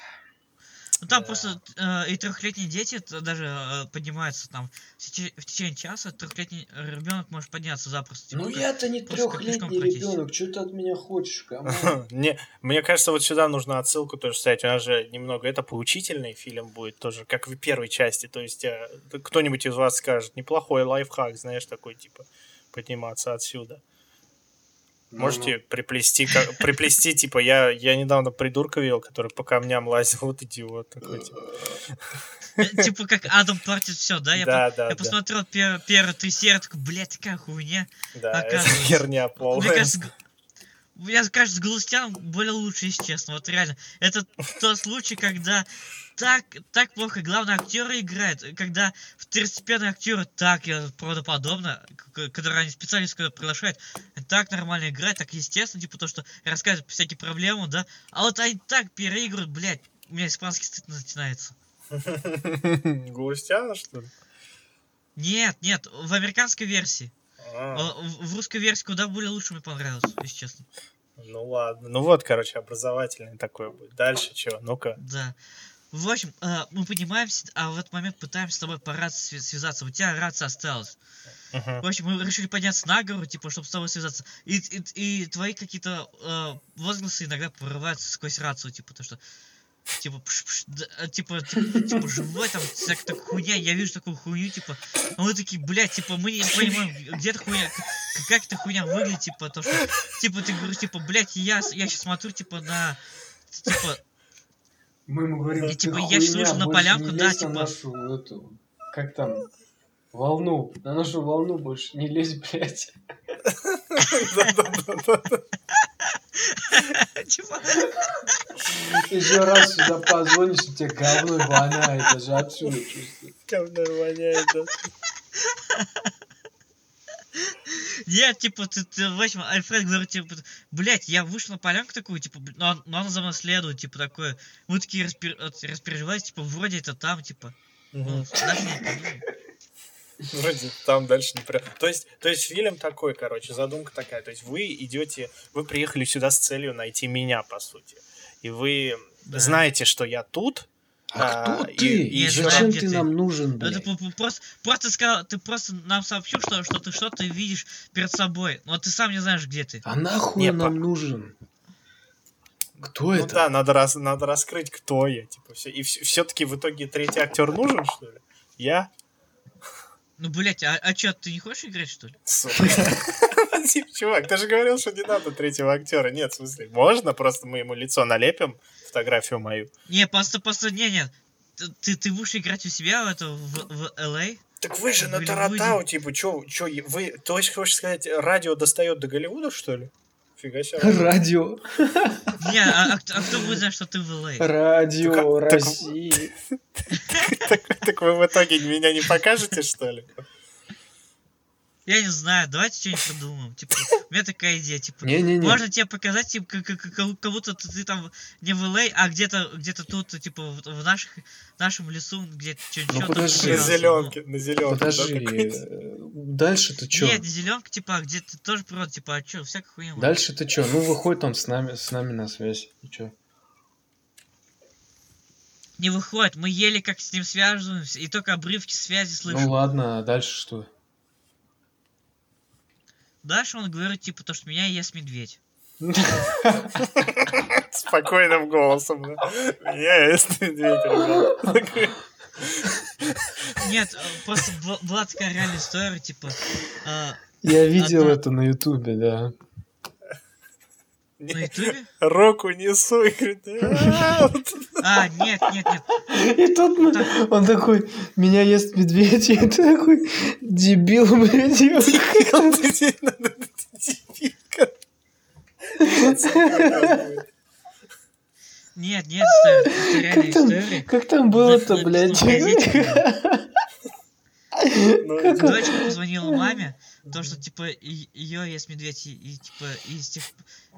Speaker 2: Ну там
Speaker 4: Да.
Speaker 2: просто э, и трехлетние дети даже э, поднимаются там в, теч- в течение часа трехлетний ребенок может подняться запросто. типа,
Speaker 3: Ну
Speaker 2: как-
Speaker 3: я-то не трехлетний ребенок, что ты от меня хочешь? [LAUGHS]
Speaker 4: Не, мне кажется, вот сюда нужно отсылку тоже ставить. У нас же немного это поучительный фильм будет тоже, как в первой части. То есть э, кто-нибудь из вас скажет, неплохой лайфхак, знаешь, такой типа подниматься отсюда.
Speaker 3: Ну,
Speaker 4: Можете приплести, как- [LAUGHS] приплести, типа, я, я недавно придурка видел, который по камням лазил, вот идиот такой, типа.
Speaker 2: э, [LAUGHS] Типа как Адам портит все, да? Я, по-
Speaker 4: Да, да,
Speaker 2: я
Speaker 4: да,
Speaker 2: посмотрел пер- первые три серии, такой, блядь, такая хуйня.
Speaker 4: да, это [LAUGHS] херня
Speaker 2: Мне
Speaker 4: полная.
Speaker 2: кажется, мне кажется, с Галустяном более лучше, если честно. Вот реально. Это тот случай, когда так, так плохо главный актер играет, когда второстепенные актеры так правдоподобно, которые они специально сюда приглашают, так нормально играют, так естественно, типа то, что рассказывают всякие проблемы, да. А вот они так переигрывают, блядь, у меня испанский стыд начинается. [LAUGHS]
Speaker 4: Галустяна, что ли?
Speaker 2: Нет, нет, в американской версии.
Speaker 4: А,
Speaker 2: В русской версии куда более лучше мне понравилось, если честно.
Speaker 4: Ну ладно. Ну вот, короче, образовательный такой будет. Дальше что? Ну-ка.
Speaker 2: Да. В общем, э, мы поднимаемся, а в этот момент пытаемся с тобой по рации связаться. У тебя рация осталась.
Speaker 4: Мгм.
Speaker 2: В общем, мы решили подняться на гору, типа, чтобы с тобой связаться. И, и, и твои какие-то э, возгласы иногда прорываются сквозь рацию, типа, то, что типа, пш, пш, да, э, типа, типа, типа, живой там, всякая такая хуйня, я вижу такую хуйню, типа, а мы такие, блядь, типа, мы не понимаем, где эта хуйня, к- как эта хуйня выглядит, типа, то, что, типа, ты говоришь, типа, блядь, я, я сейчас смотрю, типа, на, типа,
Speaker 3: Мы ему говорим,
Speaker 2: И,
Speaker 3: «Ты
Speaker 2: типа, я щас вышел на полянку, да,
Speaker 3: лезь на
Speaker 2: типа.
Speaker 3: нашу эту, как там, волну, на нашу волну больше не лезь, блядь. Еще раз сюда позвонишь, и тебе говно воняет, даже отсюда чувствую.
Speaker 4: Говно воняет, да.
Speaker 2: Нет, типа, ты, ты, в общем, Альфред говорит, типа, блядь, я вышел на полянку такую, типа, но, но она за мной следует, типа, такое. Мы такие распер... распереживались, типа, вроде это там, типа. Ну,
Speaker 4: Мгм. Вроде там дальше не прям. То есть, то есть фильм такой, короче, задумка такая. То есть вы идете, вы приехали сюда с целью найти меня, по сути. И вы
Speaker 2: Да.
Speaker 4: знаете, что я тут.
Speaker 3: А кто
Speaker 4: и-
Speaker 3: ты?
Speaker 4: и
Speaker 3: И зачем ты
Speaker 2: ты.
Speaker 3: нам нужен,
Speaker 2: Это
Speaker 3: блядь?
Speaker 2: п- просто, просто сказал, ты просто нам сообщил, что, что ты что-то видишь перед собой, но ты сам не знаешь, где ты.
Speaker 3: А нахуй
Speaker 4: Не,
Speaker 3: нам
Speaker 4: по-
Speaker 3: нужен? Кто
Speaker 4: Ну
Speaker 3: это?
Speaker 4: да, надо, рас, надо раскрыть, кто я. Типа, все. И все-таки в итоге третий актер нужен, что ли? Я?
Speaker 2: Ну, блядь, а, а чё, ты не хочешь играть, что ли?
Speaker 4: Сука. [LAUGHS] Чувак, ты же говорил, что не надо третьего актера. Нет, в смысле, можно, просто мы ему лицо налепим, фотографию мою.
Speaker 2: Не, просто, просто, не, не. Ты, ты, будешь играть у себя в это в, в LA?
Speaker 4: Так вы же на. Таратау, типа, чё, чё, вы, то есть, хочешь сказать, радио достает до Голливуда, что ли? Фига себе.
Speaker 3: Радио.
Speaker 2: Не, а, а кто, а кто будет знать, что ты в LA?
Speaker 3: Радио
Speaker 4: Так- так-
Speaker 3: России. [LAUGHS]
Speaker 4: Так, так вы в итоге меня не покажете, что ли?
Speaker 2: Я не знаю, давайте что-нибудь придумаем. Типа, у меня такая идея, типа,
Speaker 3: Не-не-не.
Speaker 2: можно тебе показать, типа, как, как, как, как будто ты, ты там не в LA, а где-то где-то тут, типа, в, в наших, нашем лесу, где что-нибудь
Speaker 3: Ну, подожди.
Speaker 4: На зеленке, на зеленке.
Speaker 3: Подожди, э, дальше-то чё?
Speaker 2: Нет, не зеленка, типа, а где-то тоже природа, типа, а что, всякая хуйня. может.
Speaker 3: Дальше-то чё? Ну, выходит там с нами, с нами на связь. И чё?
Speaker 2: Не выходит, мы еле как с ним связываемся, и только обрывки связи слышим.
Speaker 3: Ну ладно, а дальше что?
Speaker 2: Дальше он говорит, типа, то, что меня ест медведь.
Speaker 4: Спокойным голосом, да. Меня есть медведь, ребят.
Speaker 2: Нет, э, просто была такая реальная история, типа, э,
Speaker 3: Я видел это на ютубе, да.
Speaker 2: На ютубе.
Speaker 4: Руку несу и говорит, «А,
Speaker 2: нет, нет, нет.
Speaker 3: И тут он такой, меня ест медведь, и ты такой, дебил, блядь.
Speaker 4: дебилка.
Speaker 2: Нет, нет, это, реальная
Speaker 3: Как там,
Speaker 2: история.
Speaker 3: как там было-то, блядь?
Speaker 4: Ну,
Speaker 2: Дочка позвонила маме, то, что, типа, ее ест медведь, и, и, типа, и с тех...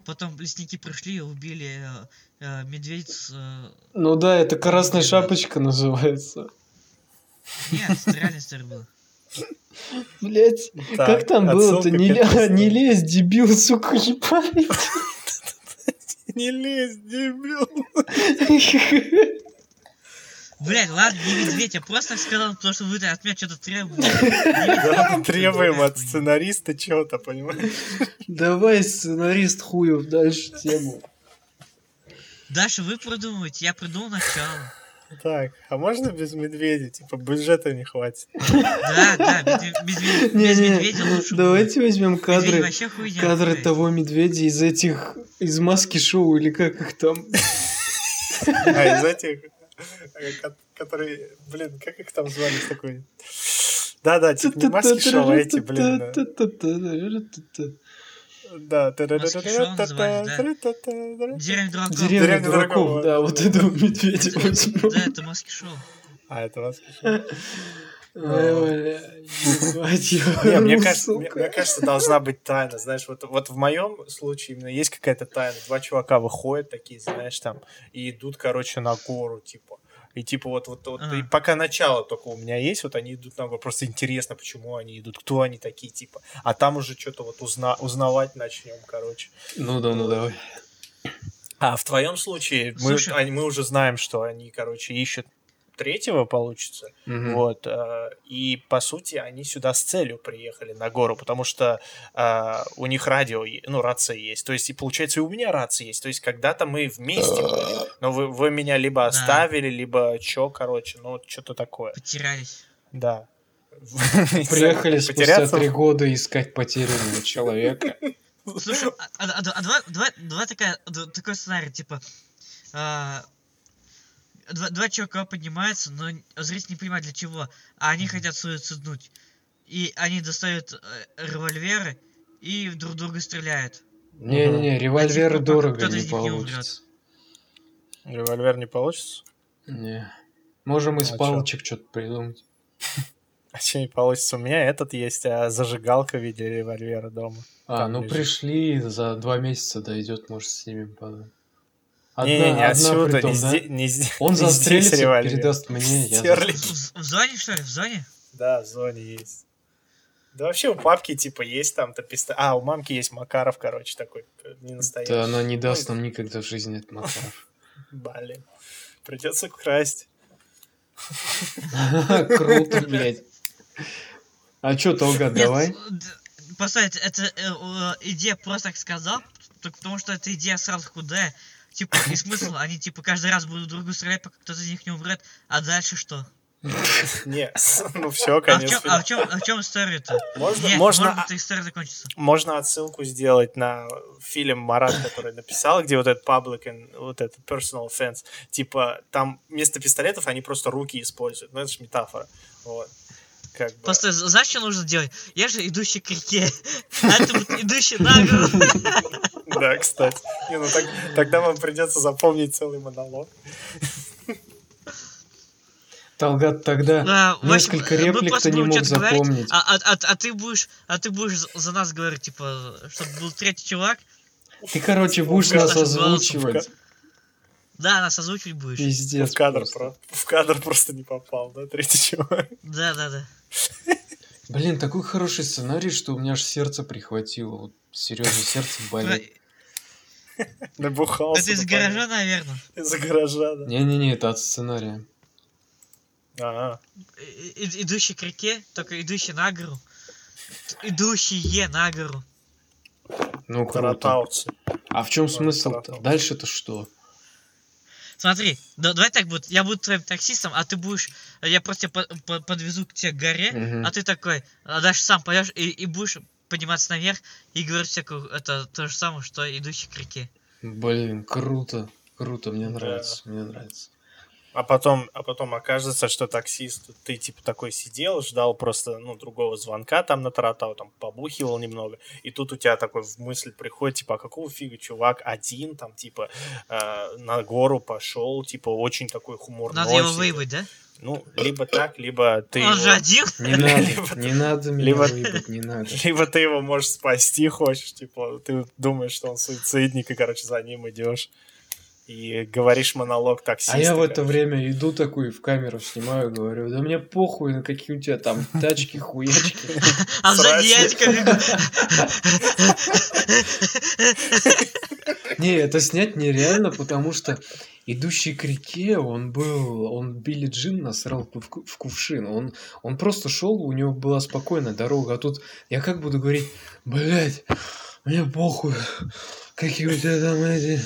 Speaker 2: потом лесники пришли и убили э, э, медведь с... э,
Speaker 3: Ну да, это красная шапочка называется.
Speaker 2: Нет, это реальная история была.
Speaker 3: Блять, как там было-то? [LAUGHS] Не, лезь, дебил, сука, не память.
Speaker 4: Не лезь, дебил.
Speaker 2: Блять, ладно, не медведь, я просто сказал, потому что вы от меня что-то требуете. [LAUGHS]
Speaker 4: Требуем от сценариста чего-то, понимаешь?
Speaker 3: Давай, сценарист хуев, дальше тему.
Speaker 2: Дальше вы придумываете, я придумал начало.
Speaker 4: Так, а можно без медведя? Типа, бюджета не хватит. [LAUGHS]
Speaker 2: Да, да, без, медведя лучше
Speaker 3: давайте возьмем кадры, кадры того медведя из этих, из маски шоу или как их там. [LAUGHS]
Speaker 4: А из этих, э, ко- которые, блин, как их там звали такой? Да-да, типа не маски шоу, а эти, блин. Да.
Speaker 2: Деревня дураков.
Speaker 3: Деревня дураков, да, вот этого медведя возьму.
Speaker 2: Да, это [LAUGHS] маски шоу.
Speaker 4: А, это маски шоу. [LAUGHS] Мне
Speaker 3: ну,
Speaker 4: кажется, мне, кажется, должна быть тайна. Знаешь, вот, в моем случае именно есть какая-то тайна. Два чувака выходят такие, знаешь, там, и идут, короче, на гору, типа. И типа вот, вот, вот
Speaker 2: Ага.
Speaker 4: и пока начало только у меня есть, вот они идут на гору. Просто интересно, почему они идут, кто они такие, типа. А там уже что-то вот узна, узнавать начнем, короче.
Speaker 3: Ну да, ну давай.
Speaker 4: А в твоем случае мы,
Speaker 2: Слушай.
Speaker 4: они- мы уже знаем, что они, короче, ищут третьего, получится.
Speaker 3: Мгм.
Speaker 4: Вот. э, И, по сути, они сюда с целью приехали на гору, потому что э, у них радио, ну, рация есть. То есть, и получается, и у меня рация есть. То есть, когда-то мы вместе были, но вы, вы меня либо оставили, либо чё, короче, ну, вот что-то такое.
Speaker 2: Потерялись.
Speaker 4: Да. [LAUGHS]
Speaker 3: Приехали спустя три года искать потерянного человека.
Speaker 2: Слушай, а, а- а- а давай, давай, давай такая, такой сценарий, типа, а, два, два чувака поднимаются, но зритель не понимает для чего, а они хотят суициднуть. И они достают э, револьверы и друг друга стреляют.
Speaker 3: Не-не-не, револьверы
Speaker 2: типа,
Speaker 3: дорого
Speaker 2: кто-то
Speaker 3: не
Speaker 2: из них не умрет.
Speaker 3: получится.
Speaker 4: Револьвер не получится?
Speaker 3: Не. Можем из
Speaker 4: А чё?
Speaker 3: палочек что-то придумать. [LAUGHS]
Speaker 4: А что не получится? У меня этот есть, а зажигалка в виде револьвера дома.
Speaker 3: А,
Speaker 4: Там
Speaker 3: ну
Speaker 4: лежит.
Speaker 3: пришли, за два месяца дойдет, может, снимем потом. Одна,
Speaker 4: Не-не, не
Speaker 3: одна
Speaker 4: отсюда,
Speaker 3: притом,
Speaker 4: не,
Speaker 3: да?
Speaker 4: зде- не зде-
Speaker 3: Он
Speaker 4: не
Speaker 3: застрелится, передаст мне, я
Speaker 4: Стерлинг.
Speaker 2: В, зоне, что ли? В зоне?
Speaker 4: Да, в зоне есть. Да вообще у папки типа есть там-то пистолет. А, у мамки есть Макаров, короче, такой э, не настоящий.
Speaker 3: Да она не даст нам никогда в жизни от Макаров. [LAUGHS]
Speaker 4: Блин. Придется красть. [LAUGHS]
Speaker 3: Круто, блядь. А чё, Толга, давай?
Speaker 2: Поставить, это э, э, идея просто так сказал, только потому что эта идея сразу худая. Типа, и смысл, они типа каждый раз будут друг другу стрелять, пока кто-то из них не умрет, а дальше что?
Speaker 4: Не, ну все,
Speaker 2: А
Speaker 4: фильма.
Speaker 2: а в чем, а в чем история-то?
Speaker 4: Можно,
Speaker 2: Нет,
Speaker 4: можно,
Speaker 2: может история закончится.
Speaker 4: можно отсылку сделать на фильм Марат, который написал, где вот этот public and вот этот personal offense. Типа, там вместо пистолетов они просто руки используют. Ну, это же метафора. Вот. Как бы.
Speaker 2: Просто знаешь, что нужно делать? Я же идущий к реке, а ты вот идущий на гору. [LAUGHS]
Speaker 4: Да, кстати. Не, ну так- тогда вам придется запомнить целый монолог.
Speaker 3: Талгат тогда
Speaker 2: общем,
Speaker 3: несколько реплик ты не мог запомнить.
Speaker 2: А, а, а, а ты будешь, а ты будешь за- нас говорить, типа, чтобы был третий чувак.
Speaker 3: Ты, короче, будешь нас озвучивать.
Speaker 2: Да, нас озвучивать будешь.
Speaker 3: Пиздец
Speaker 4: в кадр,
Speaker 3: просто.
Speaker 4: про- в кадр просто не попал, да, третий человек.
Speaker 2: Да, да, да.
Speaker 3: Блин, такой хороший сценарий, что у меня аж сердце прихватило. Вот серьезно, сердце болит.
Speaker 4: Набухался.
Speaker 2: Это из гаража, наверное.
Speaker 4: Из-за гаража, да.
Speaker 3: Не-не-не, это от сценария.
Speaker 4: Ага.
Speaker 2: Идущий к реке, только идущий на гору. Идущие на гору.
Speaker 3: Ну, круто. А в чем смысл-то? Дальше-то что?
Speaker 2: Смотри, да- давай так будет. Я буду твоим таксистом, а ты будешь. Я просто тебя по- по- подвезу к тебе к горе, а ты такой, а дальше сам пойдешь и, и будешь подниматься наверх и говорить всякую это то же самое, что идущий к реке.
Speaker 3: Блин, круто. Круто, мне
Speaker 4: Да.
Speaker 3: нравится, мне нравится.
Speaker 4: А потом, а потом окажется, что таксист, ты типа такой сидел, ждал просто, ну, другого звонка там на Таратау, там побухивал немного, и тут у тебя такой в мысль приходит, типа, а какого фига чувак один там, типа, э, на гору пошел, типа, очень такой хуморной.
Speaker 2: Надо его выебать, да?
Speaker 4: Ну, либо так, либо ты
Speaker 2: Он
Speaker 4: его-
Speaker 2: же один. [LAUGHS]
Speaker 3: Не надо,
Speaker 4: Либо-
Speaker 3: не надо меня
Speaker 4: либо-
Speaker 3: выебать, не надо. [LAUGHS]
Speaker 4: Либо ты его можешь спасти хочешь, типа, ты думаешь, что он суицидник, и, короче, за ним идешь. И говоришь монолог таксиста.
Speaker 3: А я в это время иду такой в камеру снимаю, говорю, да мне похуй, на какие у тебя там тачки, хуячки.
Speaker 2: А бегу.
Speaker 3: Не, это снять нереально, потому что идущий к реке, он был, он Билли Джин насрал в кувшин. Он, он просто шел, у него была спокойная дорога. А тут я как буду говорить, блядь, мне похуй, какие у тебя там эти...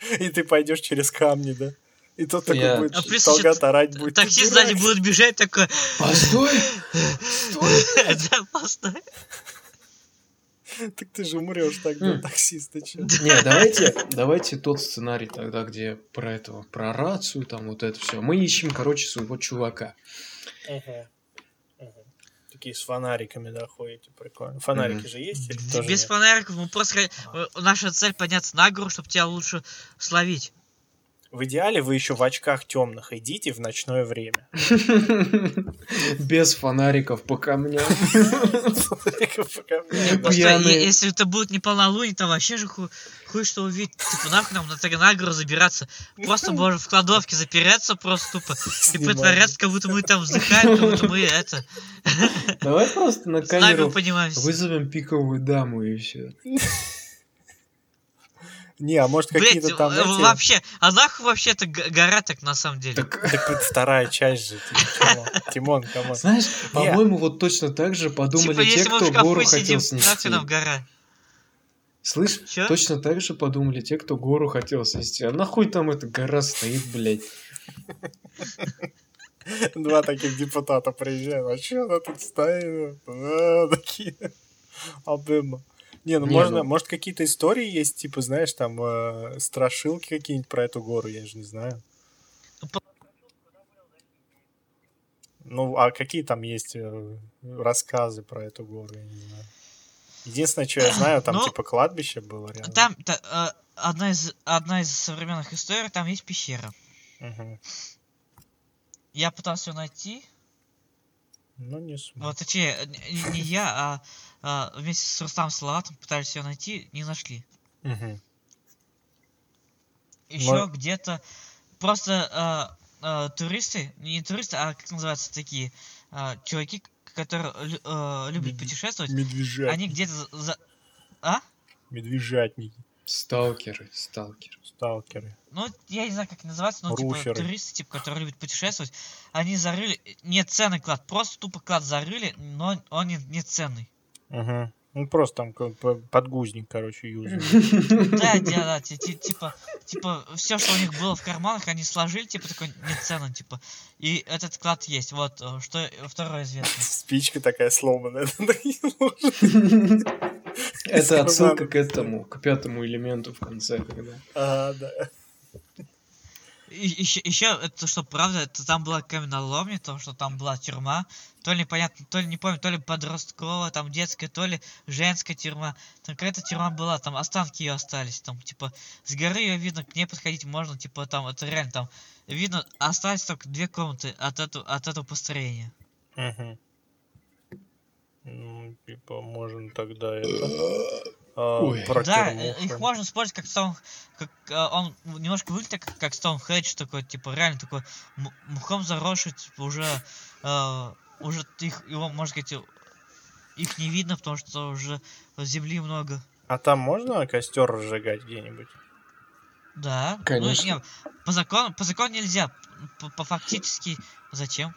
Speaker 3: [LAUGHS]
Speaker 4: И ты пойдешь через камни, да? И тот такой
Speaker 3: Я-
Speaker 4: будет
Speaker 2: А плюс
Speaker 4: Талгат
Speaker 2: еще
Speaker 4: орать будет. «Ты
Speaker 2: Таксист
Speaker 4: дурак!»
Speaker 2: сзади будет бежать такой.
Speaker 3: Постой! Стой! [LAUGHS]
Speaker 2: Да, постой. [LAUGHS]
Speaker 4: Так ты же умрешь тогда,
Speaker 3: М.
Speaker 4: таксист, ты чё?
Speaker 3: Не, давайте, давайте тот сценарий тогда, где про этого, про рацию, там вот это все. Мы ищем, короче, своего чувака.
Speaker 4: Такие с фонариками, да, ходите, прикольно. Фонарики
Speaker 3: Мгм.
Speaker 4: же есть? или
Speaker 2: Без
Speaker 4: нет?
Speaker 2: фонариков мы просто... Наша цель подняться на гору, чтобы тебя лучше словить.
Speaker 4: В идеале вы еще в очках темных идите в ночное время. [LAUGHS]
Speaker 3: Без фонариков по камням.
Speaker 2: Если это будет не полнолуние, там вообще же хуй, что увидеть. Типа нахуй нам на, гору забираться. Просто можно в кладовке запереться просто тупо. И притворяться, как будто мы там вздыхаем, как будто мы это...
Speaker 3: Давай просто на камеру вызовем пиковую даму и все.
Speaker 4: Не, а может какие-то там эти-
Speaker 2: вообще, а нахуй вообще это гора так на самом деле?
Speaker 3: Так,
Speaker 4: Так это вторая часть же, Тимон. Тимон, come on.
Speaker 3: знаешь, по-моему, вот точно так же подумали
Speaker 2: типа,
Speaker 3: те, кто гору хотел снести.
Speaker 2: нам гора.
Speaker 3: Слышь,
Speaker 2: Чё?
Speaker 3: точно так же подумали те, кто гору хотел снести. А нахуй там эта гора стоит, блядь?
Speaker 4: Два таких депутата приезжают. А что она тут стоит? А, Такие. Обыма. Не, ну
Speaker 3: Не,
Speaker 4: можно,
Speaker 3: ну-
Speaker 4: может какие-то истории есть, типа, знаешь, там э, страшилки какие-нибудь про эту гору, я же не знаю.
Speaker 2: Ну,
Speaker 4: Ну, а какие там есть э, рассказы про эту гору, я не знаю. Единственное, что я знаю, там
Speaker 2: Ну,
Speaker 4: типа кладбище было рядом.
Speaker 2: Там та- э, одна из одна из современных историй, там есть пещера.
Speaker 4: Мгм.
Speaker 2: Я пытался ее найти,
Speaker 4: Ну, не смог.
Speaker 2: вот точнее, не, не я, а, а, вместе с Рустам Салаватом пытались ее найти, не нашли.
Speaker 4: Мгм.
Speaker 2: Еще
Speaker 4: Но-
Speaker 2: где-то просто э, э, туристы, не туристы, а как называются такие э, чуваки, которые э, любят
Speaker 4: Мед-
Speaker 2: путешествовать,
Speaker 4: Медвежат.
Speaker 2: они где-то за... А?
Speaker 4: Медвежатники.
Speaker 3: Сталкеры, сталкеры.
Speaker 4: Сталкеры.
Speaker 2: Ну, я не знаю, как это называется, но типа
Speaker 4: Руферы.
Speaker 2: туристы, типа, которые любят путешествовать, они зарыли, не ценный клад, просто тупо клад зарыли, но он не, не ценный.
Speaker 4: Мгм. Ну, просто там подгузник, короче, юзали. [LAUGHS]
Speaker 2: Да, да, да, ти- ти- типа, типа, все, что у них было в карманах, они сложили, типа, такой неценно, типа. И этот клад есть, вот, э, что второе известно. [LAUGHS]
Speaker 4: Спичка такая сломанная. [LAUGHS]
Speaker 3: Это отсылка к этому, к пятому элементу в конце, когда...
Speaker 4: А, да.
Speaker 2: еще, еще, это что, правда, это там была каменоломня, то, что там была тюрьма, то ли непонятно, то ли не помню, то ли подростковая, там детская, то ли женская тюрьма. Там какая-то тюрьма была, там останки ее остались, там, типа, с горы ее видно, к ней подходить можно, типа, там, это реально там, видно, остались только две комнаты от этого, от этого построения.
Speaker 4: Мгм. Ну, типа, можно тогда это... [CLEARS THROAT] а,
Speaker 3: Ой.
Speaker 2: Да, э, их можно использовать как Стоун... Как, э, он немножко выглядит как, как Стоунхедж такой, типа, реально такой м- мхом заросший, типа, уже... э, уже их, его, можно сказать, их не видно, потому что уже земли много.
Speaker 4: А там можно костер разжигать где-нибудь?
Speaker 2: Да. Ну,
Speaker 3: Конечно.
Speaker 2: не, по закону, по закону нельзя. По, по фактически зачем?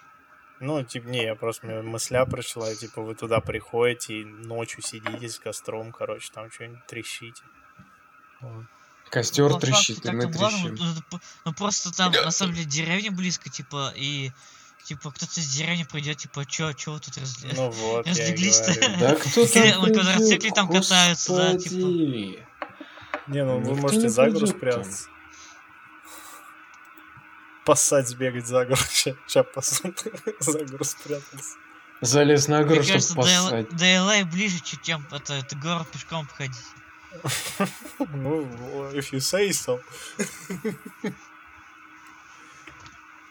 Speaker 4: Ну, типа, не, я просто мне мысля пришла, типа, вы туда приходите и ночью сидите с костром, короче, там что-нибудь трещите.
Speaker 3: Костер
Speaker 2: По
Speaker 3: трещит, и мы трещим.
Speaker 2: ну, Ну просто там на самом деле деревня близко, типа, и типа кто-то из деревни придет, типа, чё, чё вы тут разли...
Speaker 4: Ну вот,
Speaker 2: Разлеглись-то. [LAUGHS]
Speaker 3: Да кто там
Speaker 2: на квадроцикле там катаются, да, типа.
Speaker 4: Не, ну вы можете за спрятаться. Поссать, сбегать за гору. [LAUGHS] Сейчас пасут. [LAUGHS] За гору спрятался.
Speaker 3: Залез на гору,
Speaker 2: Мне
Speaker 3: чтобы
Speaker 2: кажется,
Speaker 3: поссать.
Speaker 2: до LA ближе, чем это, это город пешком походить. [LAUGHS]
Speaker 4: Ну, if you say so.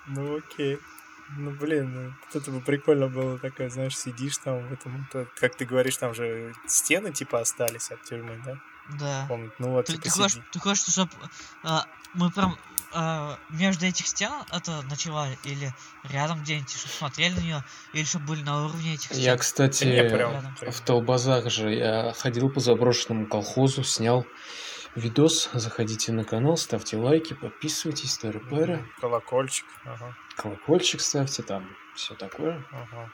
Speaker 4: Ну, окей. Ну, блин, ну, это бы прикольно было такое, знаешь, сидишь там в этом, то- как ты говоришь, там же стены типа остались от тюрьмы, да?
Speaker 2: Да.
Speaker 4: Помню, ну вот,
Speaker 2: Ты,
Speaker 4: типа
Speaker 2: ты хочешь,
Speaker 4: сиди.
Speaker 2: ты хочешь, чтобы мы прям а, между этих стен это ночевали, или рядом где-нибудь, чтобы смотрели на нее, или чтобы были на уровне этих стен?
Speaker 3: Я, кстати,
Speaker 4: Не, прям-
Speaker 2: рядом.
Speaker 4: прям.
Speaker 3: в Толбазах же я ходил по заброшенному колхозу, снял видос. Заходите на канал, ставьте лайки, подписывайтесь, тыры
Speaker 4: Колокольчик, ага,
Speaker 3: колокольчик ставьте, там все такое.
Speaker 4: ага.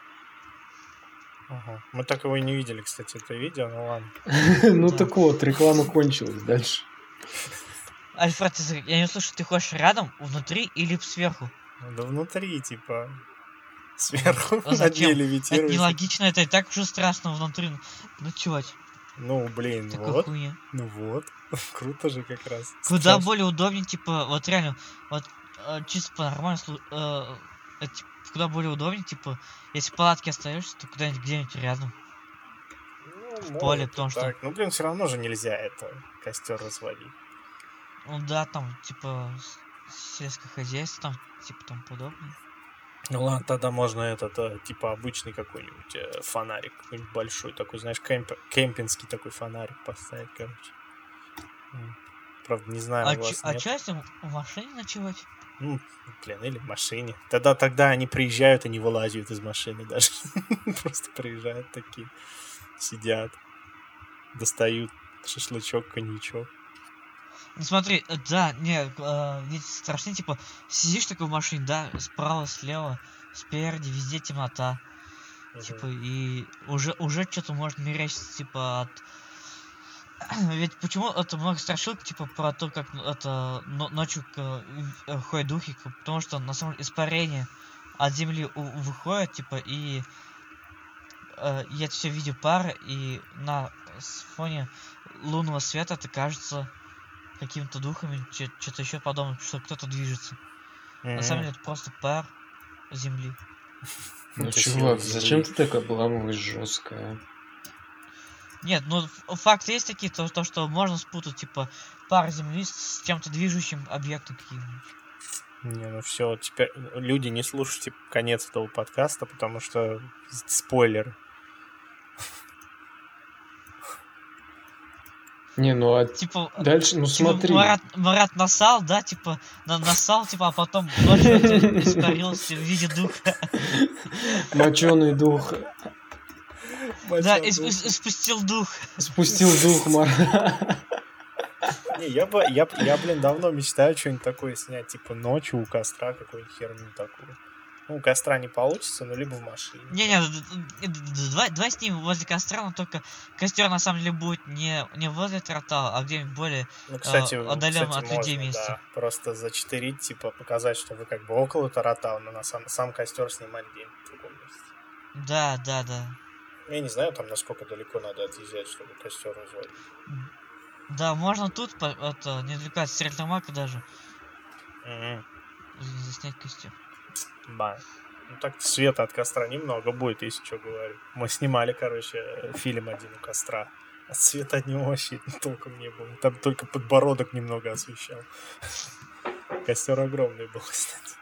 Speaker 4: Ага. Мы так его и не видели, кстати, это видео, ну ладно. [LAUGHS]
Speaker 3: Ну так вот, реклама кончилась. Дальше. [LAUGHS]
Speaker 2: Альфред, я не слышу, ты хочешь рядом, внутри или сверху?
Speaker 4: Ну, Да внутри, типа, сверху
Speaker 2: А зачем? Это нелогично, это и так уже страшно внутри ночевать.
Speaker 4: Ну, блин,
Speaker 2: Такая
Speaker 4: вот.
Speaker 2: хуйня.
Speaker 4: Ну вот. [LAUGHS] Круто же как раз.
Speaker 2: Куда
Speaker 4: Страшно.
Speaker 2: более удобнее, типа, вот реально, вот э, чисто по нормально, куда более удобнее, типа, если в палатке остаешься, то куда-нибудь где-нибудь рядом.
Speaker 4: Ну,
Speaker 2: в поле, потому что-
Speaker 4: так. Ну, блин, все равно же нельзя это костер разводить.
Speaker 2: Ну да, там, типа, сельское хозяйство, там, типа, там подобное.
Speaker 4: Ну ладно, тогда можно этот, э, типа, обычный какой-нибудь э, фонарик, какой-нибудь большой, такой, знаешь, кемп- кемпинский такой фонарик поставить, короче. М. Правда, не знаю,
Speaker 2: А,
Speaker 4: у вас
Speaker 2: а
Speaker 4: нет.
Speaker 2: чё, если в машине ночевать?
Speaker 4: Ну, блин, или в машине. Тогда, тогда они приезжают и не вылазят из машины даже. [LAUGHS] Просто приезжают такие, сидят, достают шашлычок, коньячок.
Speaker 2: Ну смотри, э, да, не, э, ведь страшнее, типа, сидишь такой в машине, да, справа, слева, спереди, везде темнота. Типа, и уже, уже что-то может мерещиться, типа, от... [CLEARS THROAT] Ведь почему это много страшилок, типа, про то, как ну, это но- ночью к- э, ходят духи, потому что, на самом деле, испарение от земли у- выходит, типа, и э, я все видел пар, и на фоне лунного света это кажется какими-то духами, что-то еще подобное, что кто-то движется. На самом деле это просто пар земли.
Speaker 3: Ну, чувак, зачем ты так обламываешь жестко?
Speaker 2: Нет, ну ф- факты есть такие, то, то что можно спутать, типа, пар земли с, с чем-то движущим объектом каким-нибудь.
Speaker 4: Не, ну все, теперь люди не слушайте конец этого подкаста, потому что спойлер.
Speaker 3: Не, ну а
Speaker 2: Типа,
Speaker 3: дальше, ну
Speaker 2: типа,
Speaker 3: смотри.
Speaker 2: Марат, Марат насал, да, типа, на, насал, типа, а потом испарился в виде духа.
Speaker 3: Моченый дух
Speaker 2: Да, спустил дух.
Speaker 3: спустил дух Мар.
Speaker 4: Не, я, бы, я, я, блин, давно мечтаю что-нибудь такое снять, типа ночью у костра какой-нибудь херню такую. Ну, у костра не получится, но либо в машине.
Speaker 2: Не-не, д- давай, давай с ним возле костра, но только костер на самом деле будет не, не возле тротала, а где-нибудь более...
Speaker 4: Ну, кстати,
Speaker 2: а, отдалённо
Speaker 4: кстати,
Speaker 2: от людей
Speaker 4: можно,
Speaker 2: месте.
Speaker 4: да. Просто зачетерить, типа, показать, что вы как бы около Таратау, но на сам, сам костер снимать где-нибудь в другом месте.
Speaker 2: Да, да, да.
Speaker 4: Я не знаю, там, насколько далеко надо отъезжать, чтобы костер разводить.
Speaker 2: Да, можно тут, это, недалеко от Стерлитамака даже, за- заснять костер.
Speaker 4: Ба. Ну так света от костра немного будет, если что говорю. Мы снимали, короче, фильм один у костра. А света от него вообще толком не было. Там только подбородок немного освещал. Костер огромный был, кстати.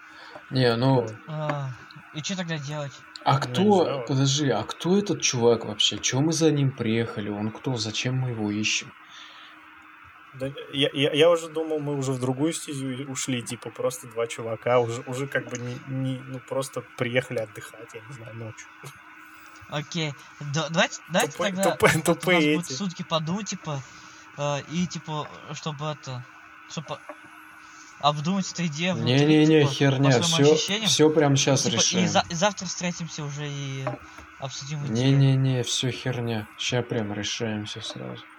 Speaker 3: Не, ну.
Speaker 2: А, и что тогда делать?
Speaker 3: а
Speaker 4: не
Speaker 3: кто,
Speaker 4: знаю.
Speaker 3: подожди, а кто этот чувак вообще? Чего мы за ним приехали? Он кто? Зачем мы его ищем?
Speaker 4: Да, я, я, я уже думал, мы уже в другую стезю ушли, типа просто два чувака, уже, уже как бы не, не- ну просто приехали отдыхать, я не знаю, ночью.
Speaker 2: Окей. Да- давайте, давайте
Speaker 4: Тупые-
Speaker 2: тогда...
Speaker 4: тупые-
Speaker 2: у нас
Speaker 4: тупые эти.
Speaker 2: сутки подумать, типа, э, и, типа, чтобы это... Чтобы обдумать эту идею.
Speaker 3: Не-не-не,
Speaker 2: типа,
Speaker 3: херня, все, все прямо сейчас
Speaker 2: Типа, и,
Speaker 3: решаем.
Speaker 2: за- и завтра встретимся уже и обсудим идею.
Speaker 3: Не-не-не, все херня. Сейчас прям решаем все сразу. [LAUGHS]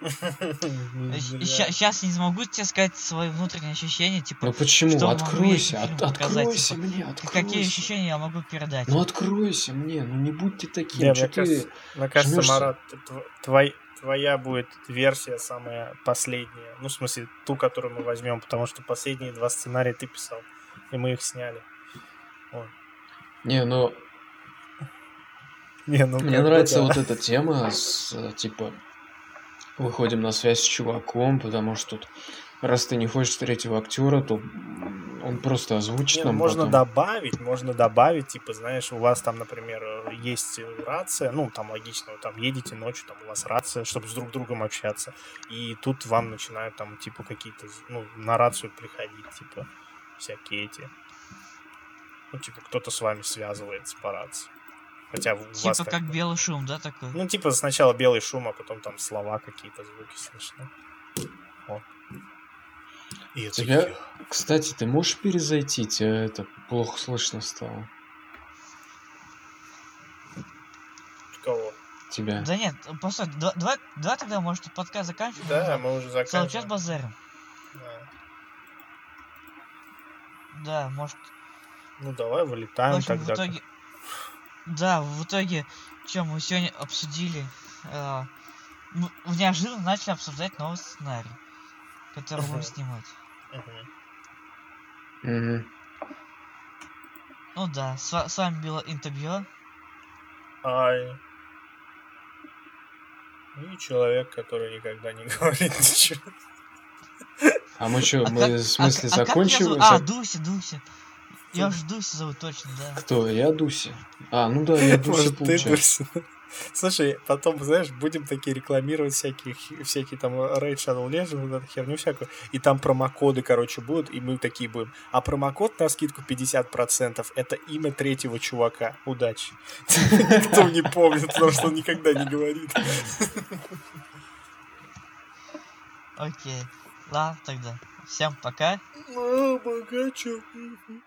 Speaker 2: Сейчас не смогу тебе сказать свои внутренние ощущения, типа,
Speaker 3: Ну почему? Откройся, откройся
Speaker 2: типа,
Speaker 3: мне,
Speaker 2: какие
Speaker 3: откройся.
Speaker 2: ощущения я могу передать.
Speaker 3: Ну откройся мне, ну не будь ты таким.
Speaker 4: Мне
Speaker 3: ты-
Speaker 4: кажется, мне кажется,
Speaker 3: жмёшься?
Speaker 4: Марат, тв- твой- твоя будет версия самая последняя. Ну, в смысле, ту, которую мы возьмем, потому что последние два сценария ты писал, и мы их сняли.
Speaker 3: Не, ну
Speaker 4: Не, ну,
Speaker 3: мне нравится
Speaker 4: да.
Speaker 3: вот эта тема с типа выходим на связь с чуваком, потому что тут раз ты не хочешь третьего актера, то он просто озвучит
Speaker 4: Не,
Speaker 3: нам
Speaker 4: можно
Speaker 3: потом.
Speaker 4: добавить, можно добавить, типа, знаешь, у вас там, например, есть рация, ну, там логично, вы там едете ночью, там у вас рация, чтобы с друг другом общаться, и тут вам начинают там, типа, какие-то, ну, на рацию приходить, типа, всякие эти, ну, типа, кто-то с вами связывается по рации. Хотя у
Speaker 2: Типа
Speaker 4: вас
Speaker 2: как,
Speaker 4: как
Speaker 2: белый шум, да, такой?
Speaker 4: Ну, типа, сначала белый шум, а потом там слова какие-то, звуки слышны. Вот. И это
Speaker 3: Тебя-
Speaker 4: я.
Speaker 3: Кстати, ты можешь перезайти? Тебя это плохо слышно стало.
Speaker 4: Кого?
Speaker 3: Тебя.
Speaker 2: Да нет, постой, да- давай, давай тогда, может, тут подкаст заканчиваем?
Speaker 4: Да,
Speaker 2: уже
Speaker 4: мы уже
Speaker 2: Целый час
Speaker 4: заканчиваем.
Speaker 2: базарим.
Speaker 4: Да.
Speaker 2: Да, может,
Speaker 4: Ну, давай
Speaker 2: в
Speaker 4: вылетаем
Speaker 2: общем, в
Speaker 4: тогда.
Speaker 2: итоге... Да, в итоге, что мы сегодня обсудили, э, мы неожиданно начали обсуждать новый сценарий, который будем снимать. Ну да, с, с вами было интервью.
Speaker 4: Ай. И человек, который никогда не [LAUGHS] говорит ничего.
Speaker 3: А мы что,
Speaker 2: А
Speaker 3: мы
Speaker 2: как-
Speaker 3: в
Speaker 2: а-
Speaker 3: смысле
Speaker 2: а зовут? А, Дуся, Дуся. Я уже Дуся зовут точно, да.
Speaker 3: Кто? Я Дуся. А, ну да, я [LAUGHS]
Speaker 4: ты
Speaker 3: получается.
Speaker 4: Слушай, потом, знаешь, будем такие рекламировать всякие, всякие там Raid Shadow Legends, вот эту херню всякую, и там промокоды, короче, будут, и мы такие будем. А промокод на скидку 50% это имя третьего чувака. Удачи. [LAUGHS] Никто не помнит, потому что он никогда не говорит.
Speaker 2: Окей. Ладно тогда. Всем пока.
Speaker 4: Ну, богачо. Мгм.